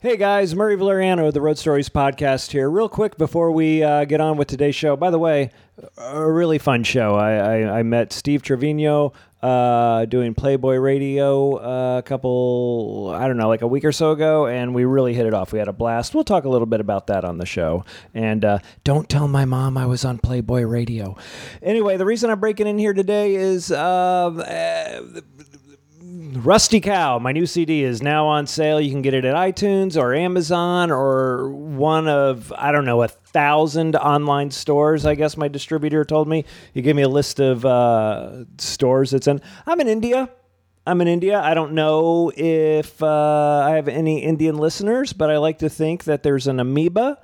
Hey guys, Murray Valeriano of the Road Stories podcast here. Real quick before we uh, get on with today's show. By the way, a really fun show. I, I, I met Steve Trevino uh, doing Playboy Radio uh, a couple, I don't know, like a week or so ago, and we really hit it off. We had a blast. We'll talk a little bit about that on the show. And uh, don't tell my mom I was on Playboy Radio. Anyway, the reason I'm breaking in here today is. Rusty Cow, my new CD is now on sale. You can get it at iTunes or Amazon or one of, I don't know, a thousand online stores, I guess my distributor told me. He gave me a list of uh, stores it's in. I'm in India. I'm in India. I don't know if uh, I have any Indian listeners, but I like to think that there's an amoeba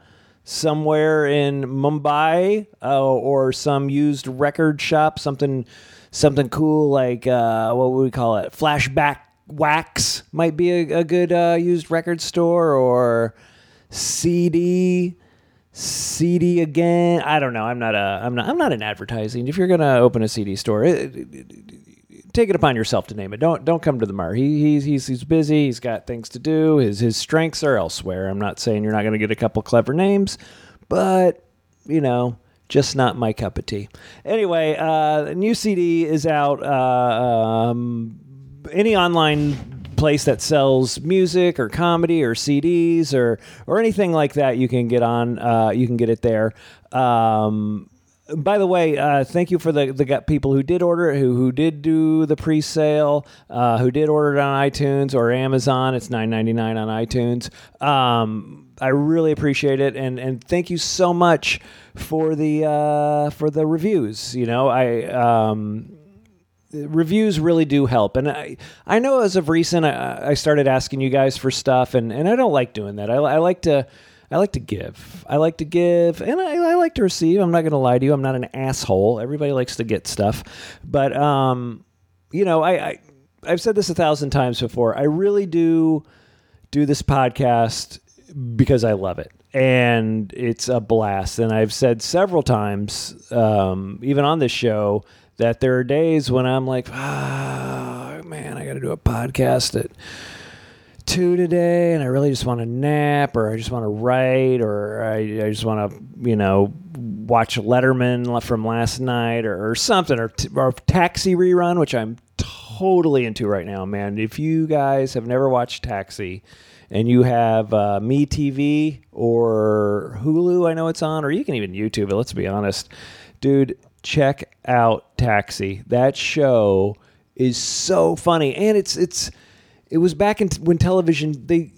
somewhere in Mumbai uh, or some used record shop, something something cool like uh, what would we call it? Flashback Wax might be a, a good uh, used record store or CD. CD again. I don't know. I'm not a. I'm not. I'm not in advertising. If you're gonna open a CD store, it, it, it, take it upon yourself to name it. Don't don't come to the mar. He, he's he's he's busy. He's got things to do. His his strengths are elsewhere. I'm not saying you're not gonna get a couple clever names, but you know just not my cup of tea. Anyway, uh, new CD is out. Uh, um, any online place that sells music or comedy or CDs or or anything like that, you can get on. Uh, you can get it there. Um, by the way, uh, thank you for the the people who did order it, who who did do the pre sale, uh, who did order it on iTunes or Amazon. It's nine ninety nine on iTunes. Um, I really appreciate it, and and thank you so much for the uh, for the reviews. You know, I. Um, reviews really do help and i i know as of recent i, I started asking you guys for stuff and and i don't like doing that i, I like to I like to give. I like to give, and I, I like to receive. I'm not going to lie to you. I'm not an asshole. Everybody likes to get stuff, but um, you know, I, I I've said this a thousand times before. I really do do this podcast because I love it and it's a blast. And I've said several times, um, even on this show, that there are days when I'm like, oh, man, I got to do a podcast two today, and I really just want to nap, or I just want to write, or I, I just want to, you know, watch Letterman from last night, or, or something, or, t- or Taxi rerun, which I'm totally into right now, man. If you guys have never watched Taxi, and you have uh, Me TV or Hulu, I know it's on, or you can even YouTube it. Let's be honest, dude. Check out Taxi. That show is so funny, and it's it's it was back in t- when television they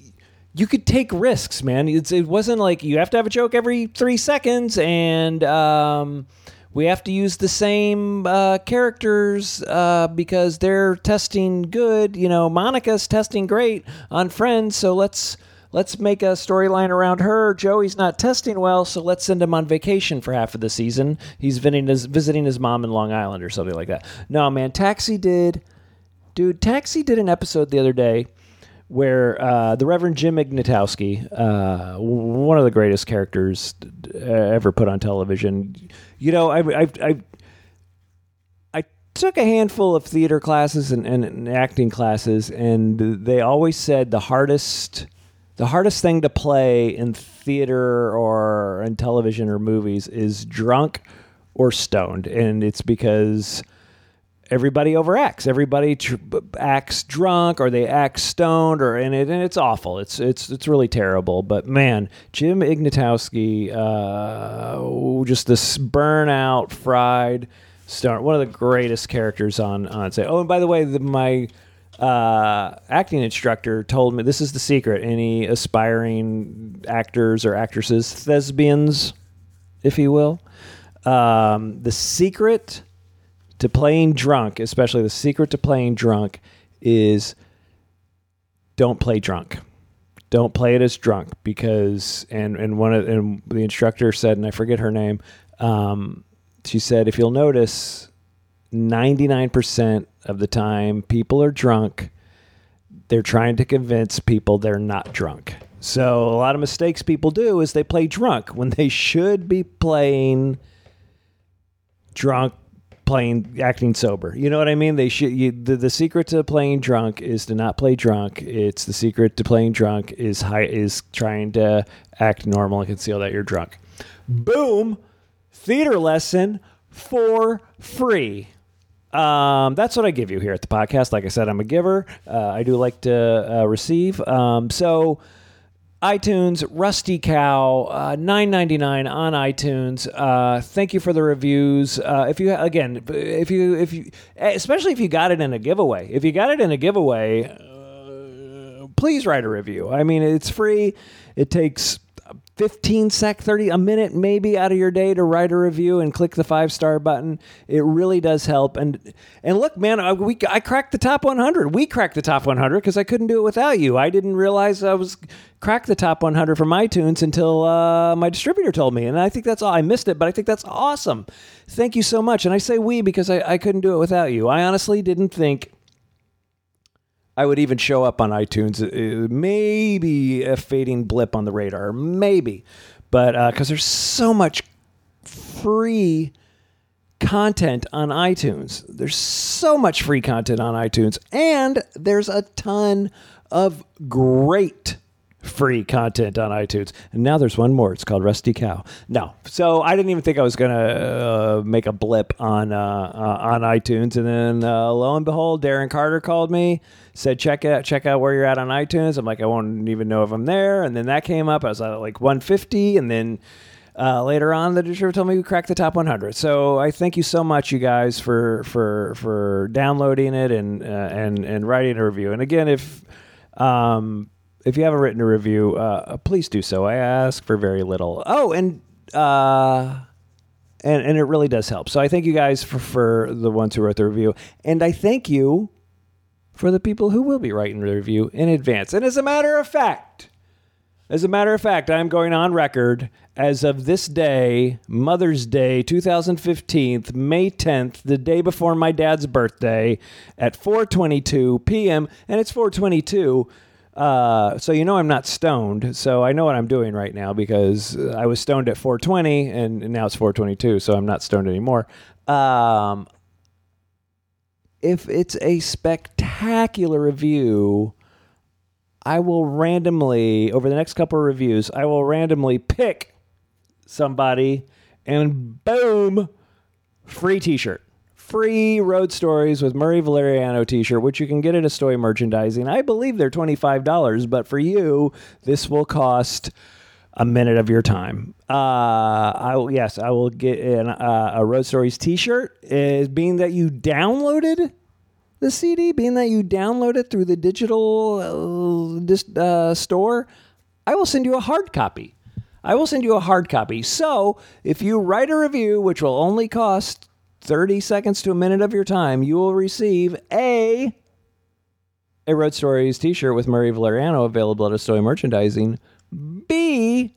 you could take risks, man. It's, it wasn't like you have to have a joke every three seconds, and um, we have to use the same uh, characters uh, because they're testing good. You know, Monica's testing great on Friends, so let's let's make a storyline around her. Joey's not testing well, so let's send him on vacation for half of the season. He's visiting his, visiting his mom in Long Island or something like that. No, man, Taxi did, dude. Taxi did an episode the other day where uh, the Reverend Jim Ignatowski, uh, one of the greatest characters ever put on television, you know, I, I, I, I took a handful of theater classes and, and, and acting classes, and they always said the hardest, the hardest thing to play in theater or in television or movies is drunk or stoned, and it's because everybody overacts. Everybody tr- acts drunk or they act stoned or and it and it's awful. It's it's it's really terrible. But man, Jim Ignatowski, uh, just this burnout, fried star, one of the greatest characters on on say. Oh, and by the way, the, my uh, acting instructor told me this is the secret. Any aspiring actors or actresses, thespians, if you will, um, the secret to playing drunk, especially the secret to playing drunk is don't play drunk. Don't play it as drunk because and and one of and the instructor said, and I forget her name. Um, she said, if you'll notice, ninety nine percent of the time people are drunk. They're trying to convince people they're not drunk. So a lot of mistakes people do is they play drunk when they should be playing drunk playing acting sober. You know what I mean? They should. You, the the secret to playing drunk is to not play drunk. It's the secret to playing drunk is high is trying to act normal and conceal that you're drunk. Boom, theater lesson for free. Um, that's what I give you here at the podcast. Like I said, I'm a giver. Uh, I do like to uh, receive. Um, so iTunes, Rusty Cow, uh, nine ninety nine on iTunes. Uh, thank you for the reviews. Uh, if you again, if you if you, especially if you got it in a giveaway, if you got it in a giveaway, uh, please write a review. I mean, it's free. It takes 15 sec 30 a minute maybe out of your day to write a review and click the five star button. It really does help. And and look man I, we, I cracked the top 100 we cracked the top 100 because i couldn't do it without you. I didn't realize i was cracked the top 100 from itunes until uh, my distributor told me. And i think that's all i missed it but i think that's awesome. Thank you so much. And i say we because i, I couldn't do it without you. I honestly didn't think I would even show up on iTunes. Uh, maybe a fading blip on the radar, maybe, but because uh, there's so much free content on iTunes, there's so much free content on iTunes, and there's a ton of great free content on iTunes. And now there's one more. It's called Rusty Cow. No, so I didn't even think I was gonna uh, make a blip on uh, uh, on iTunes, and then uh, lo and behold, Darren Carter called me said check out, check out where you're at on iTunes. I'm like, I won't even know if I'm there. And then that came up. I was at like 150, and then uh, later on, the distributor told me we cracked the top 100. So I thank you so much, you guys, for for for downloading it and uh, and and writing a review. And again, if um, if you haven't written a review, uh, please do so. I ask for very little. Oh, and uh, and and it really does help. So I thank you guys for for the ones who wrote the review, and I thank you for the people who will be writing the review in advance. And as a matter of fact, as a matter of fact, I'm going on record as of this day, Mother's Day 2015, May 10th, the day before my dad's birthday at 4:22 p.m. and it's 4:22 uh, so you know I'm not stoned, so I know what I'm doing right now because I was stoned at 4:20 and now it's 4:22, so I'm not stoned anymore. Um, if it's a spectacular review, I will randomly, over the next couple of reviews, I will randomly pick somebody and boom, free t shirt. Free Road Stories with Murray Valeriano t shirt, which you can get at Estoy Merchandising. I believe they're $25, but for you, this will cost a minute of your time. Uh, I will, yes, I will get uh, a Road Stories T-shirt. Is being that you downloaded the CD, being that you download it through the digital uh, uh, store, I will send you a hard copy. I will send you a hard copy. So if you write a review, which will only cost 30 seconds to a minute of your time, you will receive a a Road Stories t-shirt with Murray Valeriano available at Estoy Merchandising B,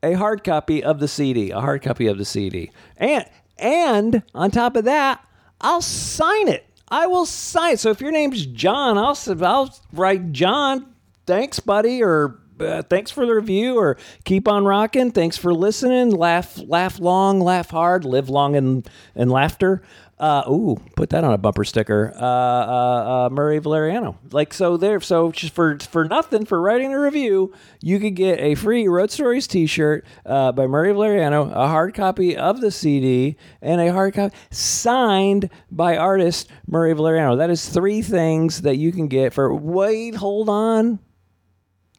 a hard copy of the CD, a hard copy of the CD. And and on top of that, I'll sign it. I will sign it. So if your name's John, I'll I'll write John, thanks buddy or uh, thanks for the review or keep on rocking. Thanks for listening. Laugh laugh long, laugh hard, live long in in laughter. Uh, ooh, put that on a bumper sticker. Uh, uh, uh, Murray Valeriano. Like so, there. So just for for nothing for writing a review, you could get a free Road Stories T-shirt uh, by Murray Valeriano, a hard copy of the CD, and a hard copy signed by artist Murray Valeriano. That is three things that you can get for. Wait, hold on.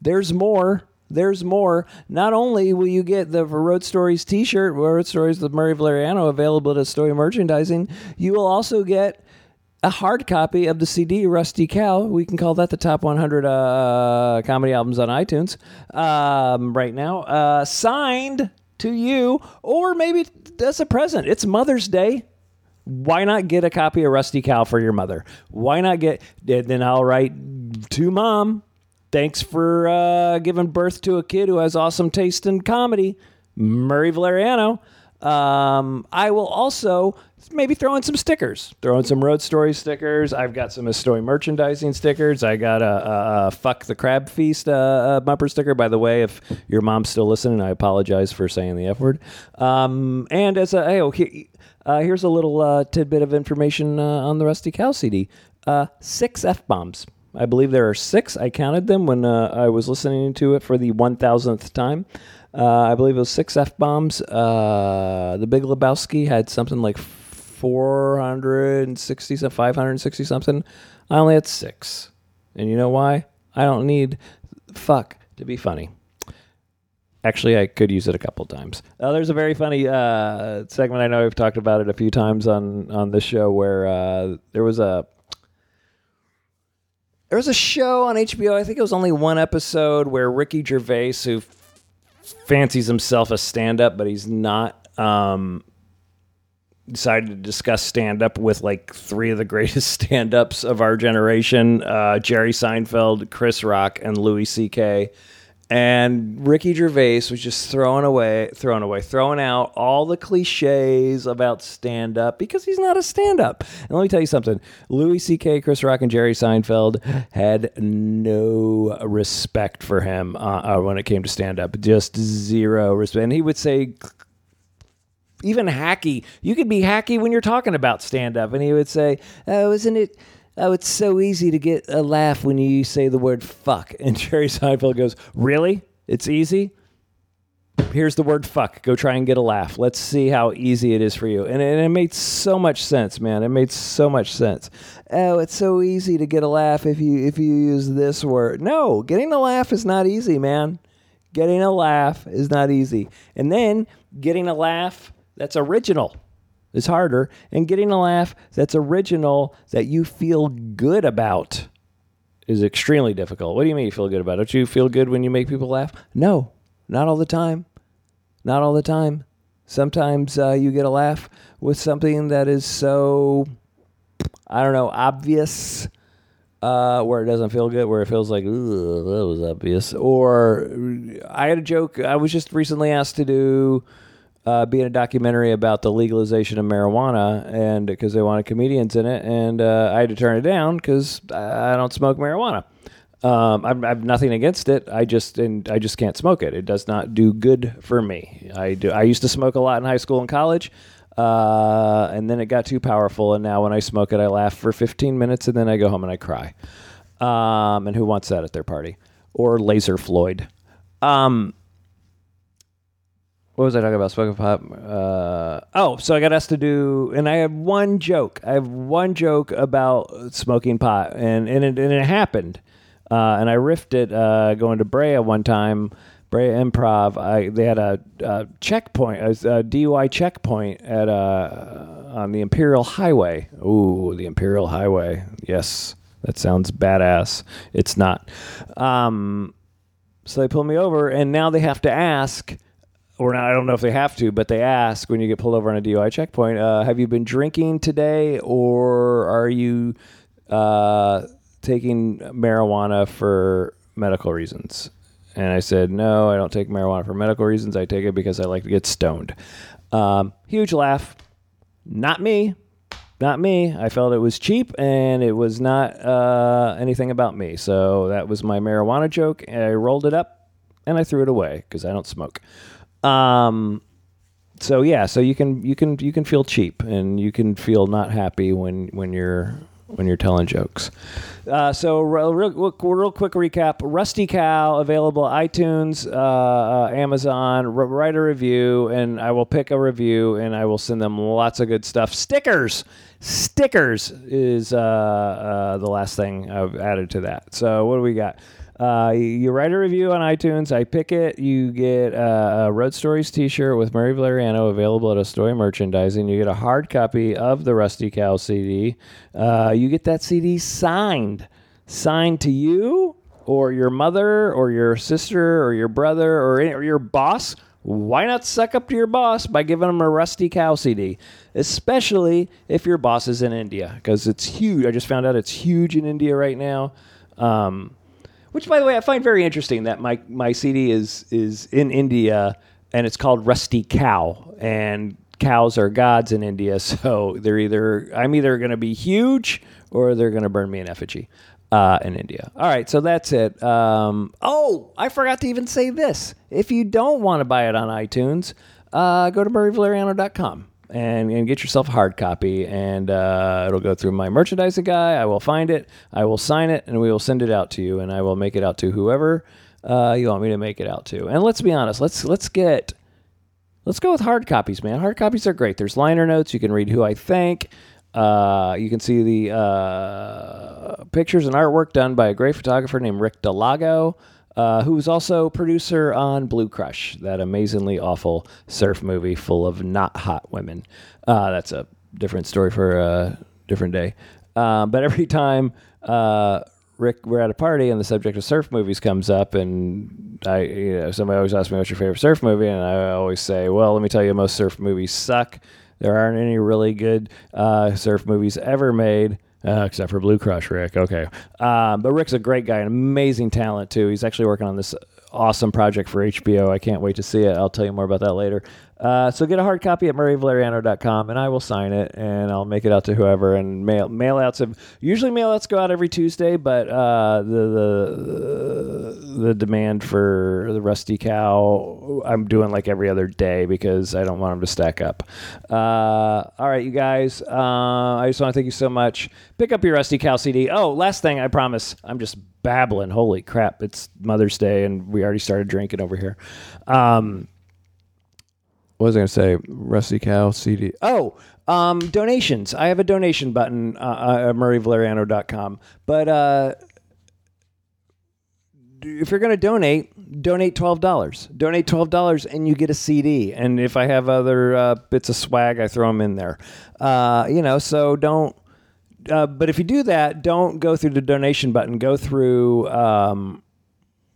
There's more there's more. Not only will you get the Road Stories T-shirt, Road Stories with Murray Valeriano, available at Story Merchandising, you will also get a hard copy of the CD Rusty Cow. We can call that the top 100 uh, comedy albums on iTunes um, right now. Uh, signed to you, or maybe as a present. It's Mother's Day. Why not get a copy of Rusty Cow for your mother? Why not get? Then I'll write to mom Thanks for uh, giving birth to a kid who has awesome taste in comedy, Murray Valeriano. Um, I will also maybe throw in some stickers, throw in some Road Story stickers. I've got some Story merchandising stickers. I got a, a, a Fuck the Crab Feast uh, uh, bumper sticker. By the way, if your mom's still listening, I apologize for saying the F word. Um, and as a, hey, oh, uh, here's a little uh, tidbit of information uh, on the Rusty Cow CD uh, six F bombs. I believe there are six. I counted them when uh, I was listening to it for the 1000th time. Uh, I believe it was six F bombs. Uh, the Big Lebowski had something like 460 something, 560 something. I only had six. And you know why? I don't need fuck to be funny. Actually, I could use it a couple times. Uh, there's a very funny uh, segment. I know we've talked about it a few times on on this show where uh, there was a there was a show on HBO. I think it was only one episode where Ricky Gervais, who fancies himself a stand-up, but he's not, um, decided to discuss stand-up with like three of the greatest stand-ups of our generation: uh, Jerry Seinfeld, Chris Rock, and Louis C.K and Ricky Gervais was just throwing away, throwing away, throwing out all the cliches about stand up because he's not a stand up. And let me tell you something Louis C.K., Chris Rock, and Jerry Seinfeld had no respect for him uh, uh, when it came to stand up, just zero respect. And he would say, even hacky, you could be hacky when you're talking about stand up. And he would say, Oh, isn't it? Oh, it's so easy to get a laugh when you say the word fuck. And Jerry Seinfeld goes, Really? It's easy? Here's the word fuck. Go try and get a laugh. Let's see how easy it is for you. And, and it made so much sense, man. It made so much sense. Oh, it's so easy to get a laugh if you if you use this word. No, getting a laugh is not easy, man. Getting a laugh is not easy. And then getting a laugh that's original is harder, and getting a laugh that's original that you feel good about is extremely difficult. What do you mean you feel good about? Don't you feel good when you make people laugh? No, not all the time. Not all the time. Sometimes uh, you get a laugh with something that is so, I don't know, obvious, uh, where it doesn't feel good, where it feels like, that was obvious. Or I had a joke. I was just recently asked to do uh, being a documentary about the legalization of marijuana, and because they wanted comedians in it, and uh, I had to turn it down because I don't smoke marijuana. Um, I've, I've, nothing against it. I just and I just can't smoke it. It does not do good for me. I do. I used to smoke a lot in high school and college, uh, and then it got too powerful. And now when I smoke it, I laugh for 15 minutes, and then I go home and I cry. Um, and who wants that at their party? Or Laser Floyd. Um, what was I talking about? Smoking pot. Uh, oh, so I got asked to do, and I have one joke. I have one joke about smoking pot, and and it, and it happened. Uh, and I riffed it uh, going to Brea one time. Brea Improv. I they had a, a checkpoint, a, a, DUI checkpoint at uh, on the Imperial Highway. Ooh, the Imperial Highway. Yes, that sounds badass. It's not. Um, so they pulled me over, and now they have to ask or not, I don't know if they have to, but they ask when you get pulled over on a DUI checkpoint, uh, have you been drinking today or are you uh, taking marijuana for medical reasons? And I said, no, I don't take marijuana for medical reasons. I take it because I like to get stoned. Um, huge laugh. Not me. Not me. I felt it was cheap and it was not uh, anything about me. So that was my marijuana joke. I rolled it up and I threw it away because I don't smoke. Um, so yeah, so you can you can you can feel cheap and you can feel not happy when when you're when you're telling jokes. Uh, so real, real, real, quick recap: Rusty Cow available iTunes, uh, uh, Amazon. R- write a review, and I will pick a review, and I will send them lots of good stuff. Stickers, stickers is uh, uh, the last thing I've added to that. So what do we got? Uh, you write a review on iTunes. I pick it. You get a Road Stories T-shirt with Murray Valeriano available at a Story Merchandising. You get a hard copy of the Rusty Cow CD. Uh, you get that CD signed, signed to you or your mother or your sister or your brother or, or your boss. Why not suck up to your boss by giving them a Rusty Cow CD? Especially if your boss is in India, because it's huge. I just found out it's huge in India right now. Um, which, by the way, I find very interesting that my my CD is is in India and it's called Rusty Cow. And cows are gods in India, so they're either I'm either going to be huge or they're going to burn me in effigy. Uh, in India. All right, so that's it. Um, oh, I forgot to even say this. If you don't want to buy it on iTunes, uh, go to murrayvaleriano.com and, and get yourself a hard copy, and uh, it'll go through my merchandising guy. I will find it, I will sign it, and we will send it out to you, and I will make it out to whoever uh, you want me to make it out to. And let's be honest, let's let's get let's go with hard copies, man. Hard copies are great. There's liner notes. You can read who I thank. Uh, you can see the uh, pictures and artwork done by a great photographer named Rick Delago, uh, who was also producer on Blue Crush, that amazingly awful surf movie full of not hot women. Uh, that's a different story for a different day. Um, but every time uh, Rick, we're at a party and the subject of surf movies comes up, and I, you know, somebody always asks me what's your favorite surf movie, and I always say, well, let me tell you, most surf movies suck. There aren't any really good uh, surf movies ever made. Uh, except for Blue Crush, Rick. Okay. Um, but Rick's a great guy, an amazing talent, too. He's actually working on this awesome project for HBO. I can't wait to see it. I'll tell you more about that later. Uh, so get a hard copy at murrayvaleriano.com and I will sign it and I'll make it out to whoever. And mail mail outs have usually mail outs go out every Tuesday, but uh, the the the demand for the Rusty Cow I'm doing like every other day because I don't want them to stack up. Uh, all right, you guys. Uh, I just want to thank you so much. Pick up your Rusty Cow CD. Oh, last thing I promise. I'm just babbling. Holy crap! It's Mother's Day and we already started drinking over here. Um, what was I going to say? Rusty Cow CD. Oh, um, donations. I have a donation button uh, at murrayvaleriano.com. But uh, if you're going to donate, donate $12. Donate $12 and you get a CD. And if I have other uh, bits of swag, I throw them in there. Uh, you know, so don't. Uh, but if you do that, don't go through the donation button. Go through. Um,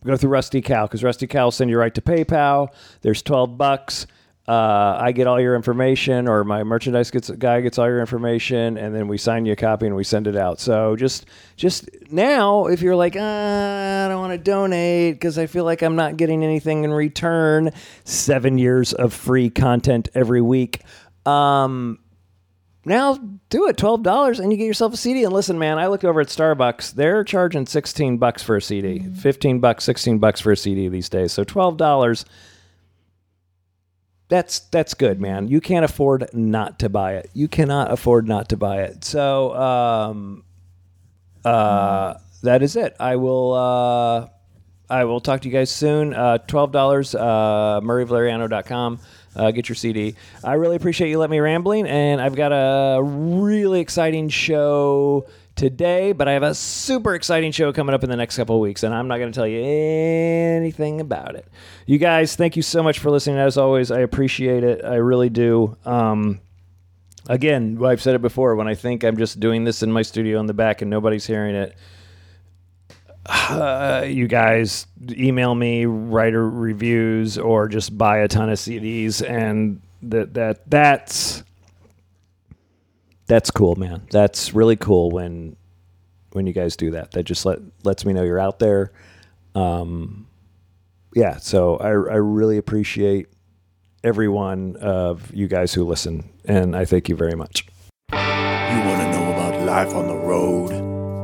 go through Rusty Cow because Rusty Cow will send you right to PayPal. There's 12 bucks uh, I get all your information, or my merchandise gets guy gets all your information, and then we sign you a copy and we send it out. So just just now, if you're like, uh, I don't want to donate because I feel like I'm not getting anything in return, seven years of free content every week. Um, now do it twelve dollars and you get yourself a CD. And listen, man, I look over at Starbucks; they're charging sixteen bucks for a CD, mm-hmm. fifteen bucks, sixteen bucks for a CD these days. So twelve dollars that's that's good, man. You can't afford not to buy it. You cannot afford not to buy it. So um, uh, that is it. I will uh, I will talk to you guys soon. Uh, Twelve dollars, uh, MurrayValeriano.com. Uh, get your CD. I really appreciate you letting me rambling, and I've got a really exciting show today, but I have a super exciting show coming up in the next couple of weeks, and I'm not going to tell you anything about it. You guys, thank you so much for listening. As always, I appreciate it. I really do. Um, again, I've said it before. When I think I'm just doing this in my studio in the back and nobody's hearing it, uh, you guys email me, write reviews, or just buy a ton of CDs, and that that that's that's cool, man. That's really cool when when you guys do that. That just let lets me know you're out there. Um, yeah, so I I really appreciate every one of you guys who listen, and I thank you very much. You want to know about life on the road?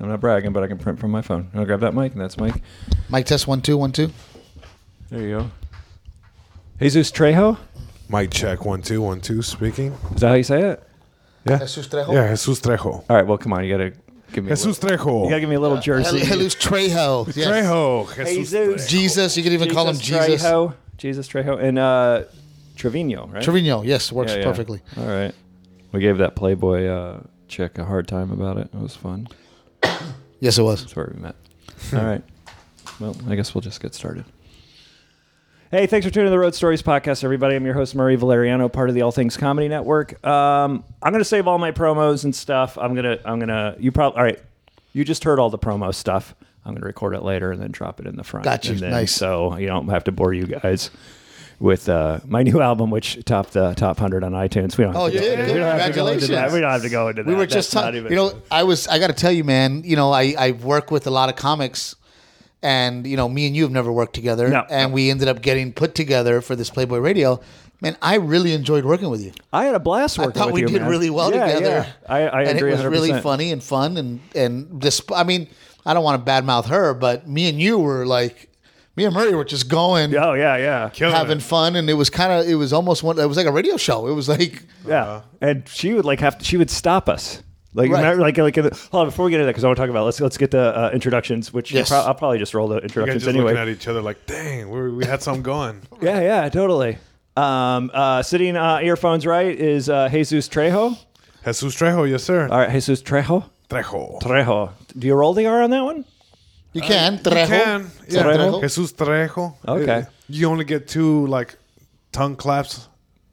I'm not bragging, but I can print from my phone. I'll grab that mic, and that's Mike. Mic test one two one two. There you go. Jesus Trejo. Mic check one two one two. Speaking. Is that how you say it? Yeah. Jesus Trejo. Yeah, Jesus Trejo. All right. Well, come on. You gotta give me. Jesus a little, Trejo. You gotta give me a little jersey. Jesus Trejo. Yes. Trejo. Jesus. Jesus. Jesus. You could even call him Jesus. Trejo. Jesus Trejo and uh, Trevino, right? Trevino. Yes, works Yeah, yeah. perfectly. All right. We gave that Playboy uh, chick a hard time about it. It was fun. Yes, it was. That's where we met. All right. Well, I guess we'll just get started. Hey, thanks for tuning in to the Road Stories podcast, everybody. I'm your host, Murray Valeriano, part of the All Things Comedy Network. Um, I'm going to save all my promos and stuff. I'm going to, I'm going to, you probably, all right, you just heard all the promo stuff. I'm going to record it later and then drop it in the front. Got you. And then- Nice. So you don't have to bore you guys with uh, my new album, which topped the top 100 on iTunes. We don't have Oh, go- did? we don't have to go into that. Congratulations. We don't have to go into that. we were That's just talking. even- You know, I was. I got to tell you, man. You know, I I work with a lot of comics, and you know, me and you have never worked together, No. and we ended up getting put together for this Playboy Radio. Man, I really enjoyed working with you. I had a blast working. I thought we you, did man. really well Yeah, together. yeah. I, I and agree it was really 100%. funny and fun, and and this. I mean, I don't want to badmouth her, but me and you were like, me and Murray were just going. Oh, yeah, yeah. Killing Having it. fun, and it was kind of, it was almost one. It was like a radio show. It was like, Yeah, and she would like have to, she would stop us. Like, Right. remember, like, like, hold on, before we get into that, because I want to talk about, let's let's get the uh, introductions, which Yes. pro- I'll probably just roll the You guys introductions just anyway. looking at each other like, dang, we, we had something going. Yeah, yeah, totally. Um, uh, sitting uh, earphones right is uh, Jesus Trejo. Jesus Trejo, yes, sir. All right, Jesus Trejo. Trejo. Trejo. Do you roll the R on that one? You can, You can. Yeah. Trejo? Jesus Trejo. Okay. Uh, You only get two, like, tongue claps.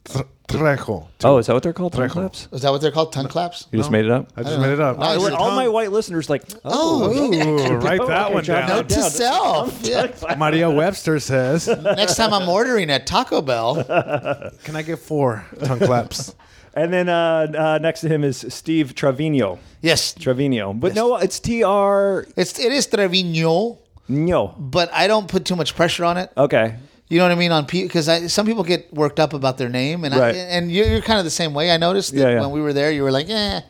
Tre- Trejo. Two. Oh, is that what they're called? Tongue Trejo. claps? Is that what they're called? Tongue claps? You just made it up. I just made it up. Nice. all Tongue. my white listeners like, oh, Oh, Ooh, write that Okay, one John, down. note to down. self. Yeah. Merriam-Webster says, Next time I'm ordering at Taco Bell, "Can I get four tongue claps?" and then uh, uh, next to him is Steve Trevino. yes, Trevino, but no, it's T R. it's it is Trevino, No. but I don't put too much pressure on it. Okay. You know what I mean on because some people get worked up about their name, and Right. I, and you're, you're kind of the same way. I noticed that Yeah, yeah. when we were there, you were like, eh,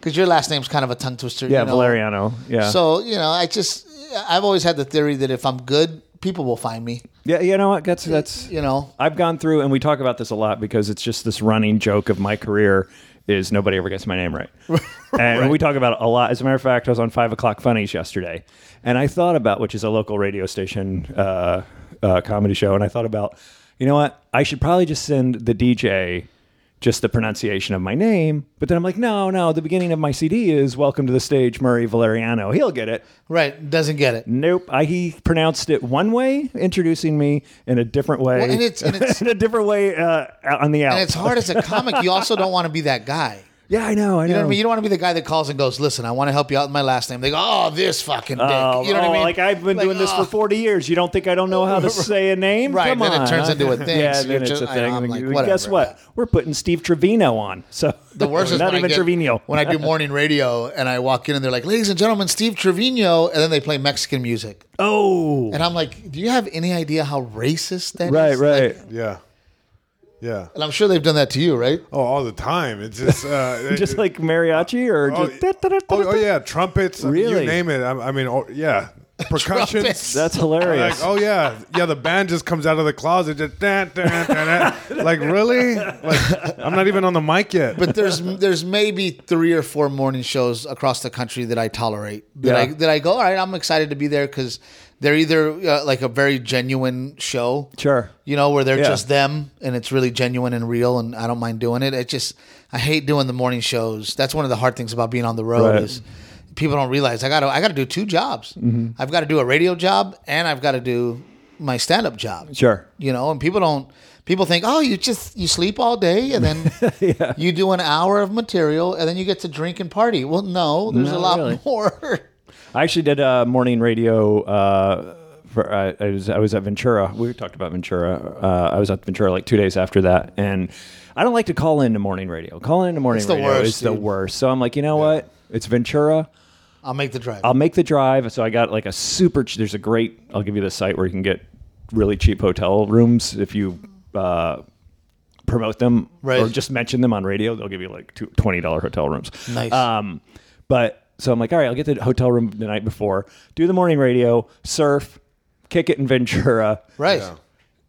because your last name's kind of a tongue twister. Yeah, you know? Valeriano. Yeah. So you know, I just I've always had the theory that if I'm good, people will find me. yeah, you know what? That's that's. You know, I've gone through, and we talk about this a lot because it's just this running joke of my career is nobody ever gets my name right. And we talk about it a lot. As a matter of fact, I was on Five O'Clock Funnies yesterday, and I thought about, which is a local radio station uh, uh, comedy show, and I thought about, you know what? I should probably just send the DJ just the pronunciation of my name. But then I'm like, no, no, the beginning of my CD is Welcome to the Stage, Murray Valeriano. He'll get it. right? Doesn't get it. Nope. I, he pronounced it one way, introducing me in a different way. Well, and it's- and it's- in a different way uh, on the out. And it's hard as a comic. You also don't want to be that guy. Yeah, I know. I know. You know what I mean? You don't want to be the guy that calls and goes, "Listen, I want to help you out with my last name." They go, "Oh, this fucking dick." Oh, you know what oh, I mean? Like I've been Like, doing this oh. for 40 years. You don't think I don't know how to say a name? Right, Come then it turns into a thing, Yeah, so then you're it's just- a I thing. know, I'm like, you- whatever, guess what? We're putting Steve Trevino on. So The worst is not even get- Trevino. When I do morning radio and I walk in and they're like, "Ladies and gentlemen, Steve Trevino," and then they play Mexican music, oh, and I'm like, "Do you have any idea how racist that is?" right, Like, right. Yeah, yeah. and I'm sure they've done that to you, right? Oh, all the time. It's just, uh, just like mariachi or Oh, just. oh, oh, yeah, trumpets. Really? You name it. I, I mean, oh, yeah, percussion. Trumpets. That's Like, hilarious. oh yeah, yeah. The band just comes out of the closet, just dan, dan, dan, dan. like really. Like I'm not even on the mic yet. But there's there's maybe three or four morning shows across the country that I tolerate. That I that I go, all right, I'm excited to be there because they're either uh, like a very genuine show, Sure. you know, where they're Yeah. just them and it's really genuine and real, and I don't mind doing it. It just I hate doing the morning shows. That's one of the hard things about being on the road Right. is people don't realize I got to I got to do two jobs. Mm-hmm. I've got to do a radio job and I've got to do my stand up job Sure. you know and people don't people think oh you just you sleep all day and then you do an hour of material and then you get to drink and party well no there's a lot really. more I actually did uh, morning radio. Uh, for uh, I was I was at Ventura. We talked about Ventura. Uh, I was at Ventura like two days after that, and I don't like to call in into morning radio. Calling into morning It's radio worst, is the worst. So I'm like, you know what? It's Ventura. I'll make the drive I'll make the drive. So I got like a super. ch- There's a great. I'll give you the site where you can get really cheap hotel rooms if you uh, promote them Right. or just mention them on radio. They'll give you like two, twenty dollar hotel rooms. Nice. Um, but so I'm like, all right, I'll get the hotel room the night before, do the morning radio, surf, kick it in Ventura, right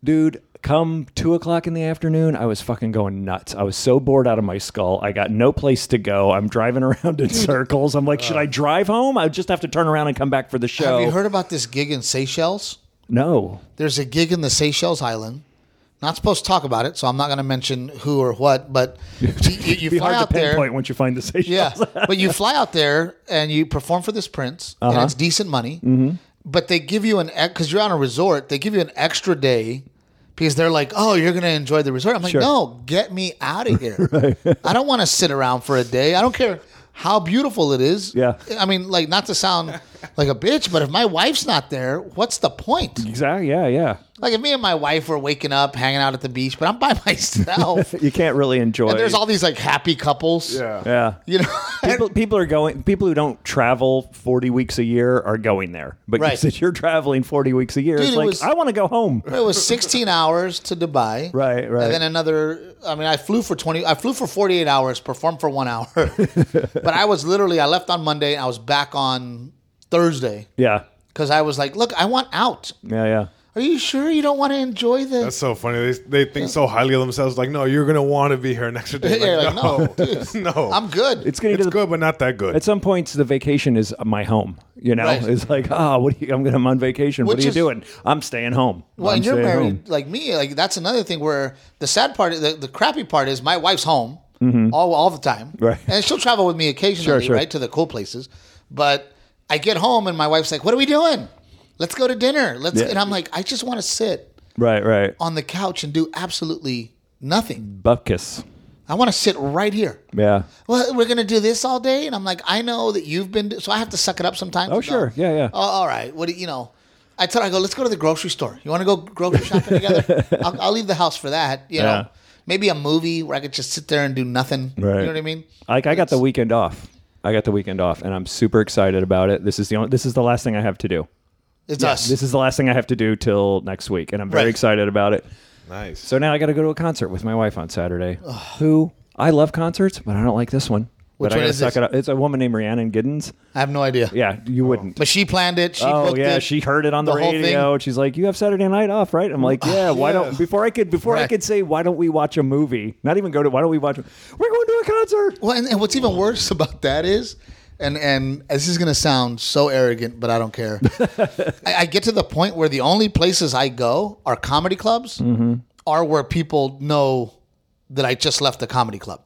dude. Come two o'clock in the afternoon, I was fucking going nuts. I was so bored out of my skull. I got no place to go. I'm driving around in circles. I'm like, should I drive home? I just have to turn around and come back for the show. have you heard about this gig in seychelles no. there's a gig in the seychelles island not supposed to talk about it so i'm not going to mention who or what but you, you, you Be fly hard out to there pinpoint once you find the Seychelles. Yeah, but you fly out there and you perform for this prince, Uh-huh. and it's decent money. Mm-hmm. But they give you an because you're on a resort. They give you an extra day because they're like, "Oh, you're gonna enjoy the resort." I'm like, Sure. "No, get me out of here. I don't want to sit around for a day. I don't care how beautiful it is. Yeah. I mean, like, not to sound like a bitch, but if my wife's not there, what's the point? Exactly. Yeah, yeah. Like, if me and my wife were waking up, hanging out at the beach, but I'm by myself, You can't really enjoy. and there's all these like happy couples. Yeah. yeah. You know, People, people are going. People who don't travel forty weeks a year are going there. But Right. since you're traveling forty weeks a year, Dude, it's it like was- I want to go home. It was 16 hours to Dubai. Right, right. And then another, I mean, I flew for 20, I flew for 48 hours, performed for one hour. but I was literally, I left on Monday and I was back on Thursday Yeah, because I was like, look, I want out. yeah, yeah. Are you sure you don't want to enjoy this? That's so funny. They, they think so highly of themselves. Like, no, you're gonna want to be here next day. Yeah, Like, like, no, no, no. I'm good. It's getting it's to the, good, but not that good. at some points the vacation is my home. You know, Right. it's like, oh, what? Are you, I'm going. I'm on vacation. what Which are you is- doing? I'm staying home. well, I'm and you're married home. like me. Like, that's another thing where the sad part, the, the crappy part is my wife's home all, all the time. Mm-hmm. Right. And she'll travel with me occasionally, Sure, sure. right, to the cool places. But I get home and my wife's like, what are we doing? Let's go to dinner. Let's, Yeah. and I'm like, I just want to sit Right, right. on the couch and do absolutely nothing. Bupkis. I want to sit right here. Yeah. Well, we're gonna do this all day, and I'm like, I know that you've been, so I have to suck it up sometimes. Oh, sure. Yeah, yeah. Oh, all right. What do you know? I tell her, I go, let's go to the grocery store. You want to go grocery shopping together? I'll, I'll leave the house for that. You Yeah. know, maybe a movie where I could just sit there and do nothing. Right. You know what I mean? Like I got the weekend off. I got the weekend off, and I'm super excited about it. This is the only. This is the last thing I have to do. It's us. This is the last thing I have to do till next week, and I'm very Right. excited about it. nice. So now I got to go to a concert with my wife on Saturday. who I love concerts, but I don't like this one. Which but I one gotta is suck this? it up. It's a woman named Rhiannon Giddens. I have no idea. Yeah, you oh. wouldn't. But she planned it. She Oh booked yeah, it. she heard it on the, the whole radio. She's like, "You have Saturday night off, right?" I'm like, "Yeah." Why yeah. don't before I could before I could say why don't we watch a movie? Not even go to. Why don't we watch? We're going to a concert. Well, and, and what's even worse about that is, and and this is going to sound so arrogant, but I don't care. I, I get to the point where the only places I go are comedy clubs, Mm-hmm. are where people know that I just left the comedy club.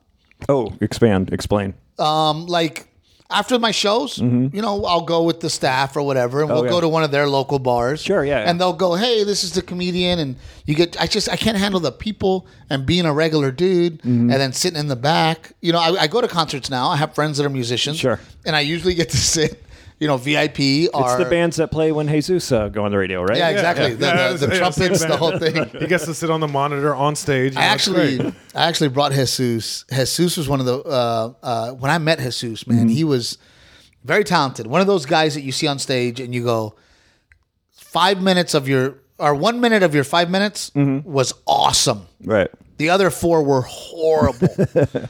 Oh, expand, explain. Um, like after my shows, you know, I'll go with the staff or whatever, and we'll Mm-hmm. Oh, yeah. go to one of their local bars. Sure, yeah, yeah. And they'll go, "Hey, this is the comedian," and you get. I just I can't handle the people and being a regular dude, Mm-hmm. and then sitting in the back. You know, I, I go to concerts now. I have friends that are musicians. Sure. And I usually get to sit, you know, VIP. It's the bands that play when Jesus uh, go on the radio, right? Yeah, exactly. Yeah, The, yeah, the, the yeah, trumpets, the band. whole thing. He gets to sit on the monitor on stage. I that's actually, great. I actually brought Jesus. Jesus was one of the uh, uh, when I met Jesus, man, he was very talented. One of those guys that you see on stage and you go, five minutes of your or one minute of your five minutes was awesome. Right. The other four were horrible.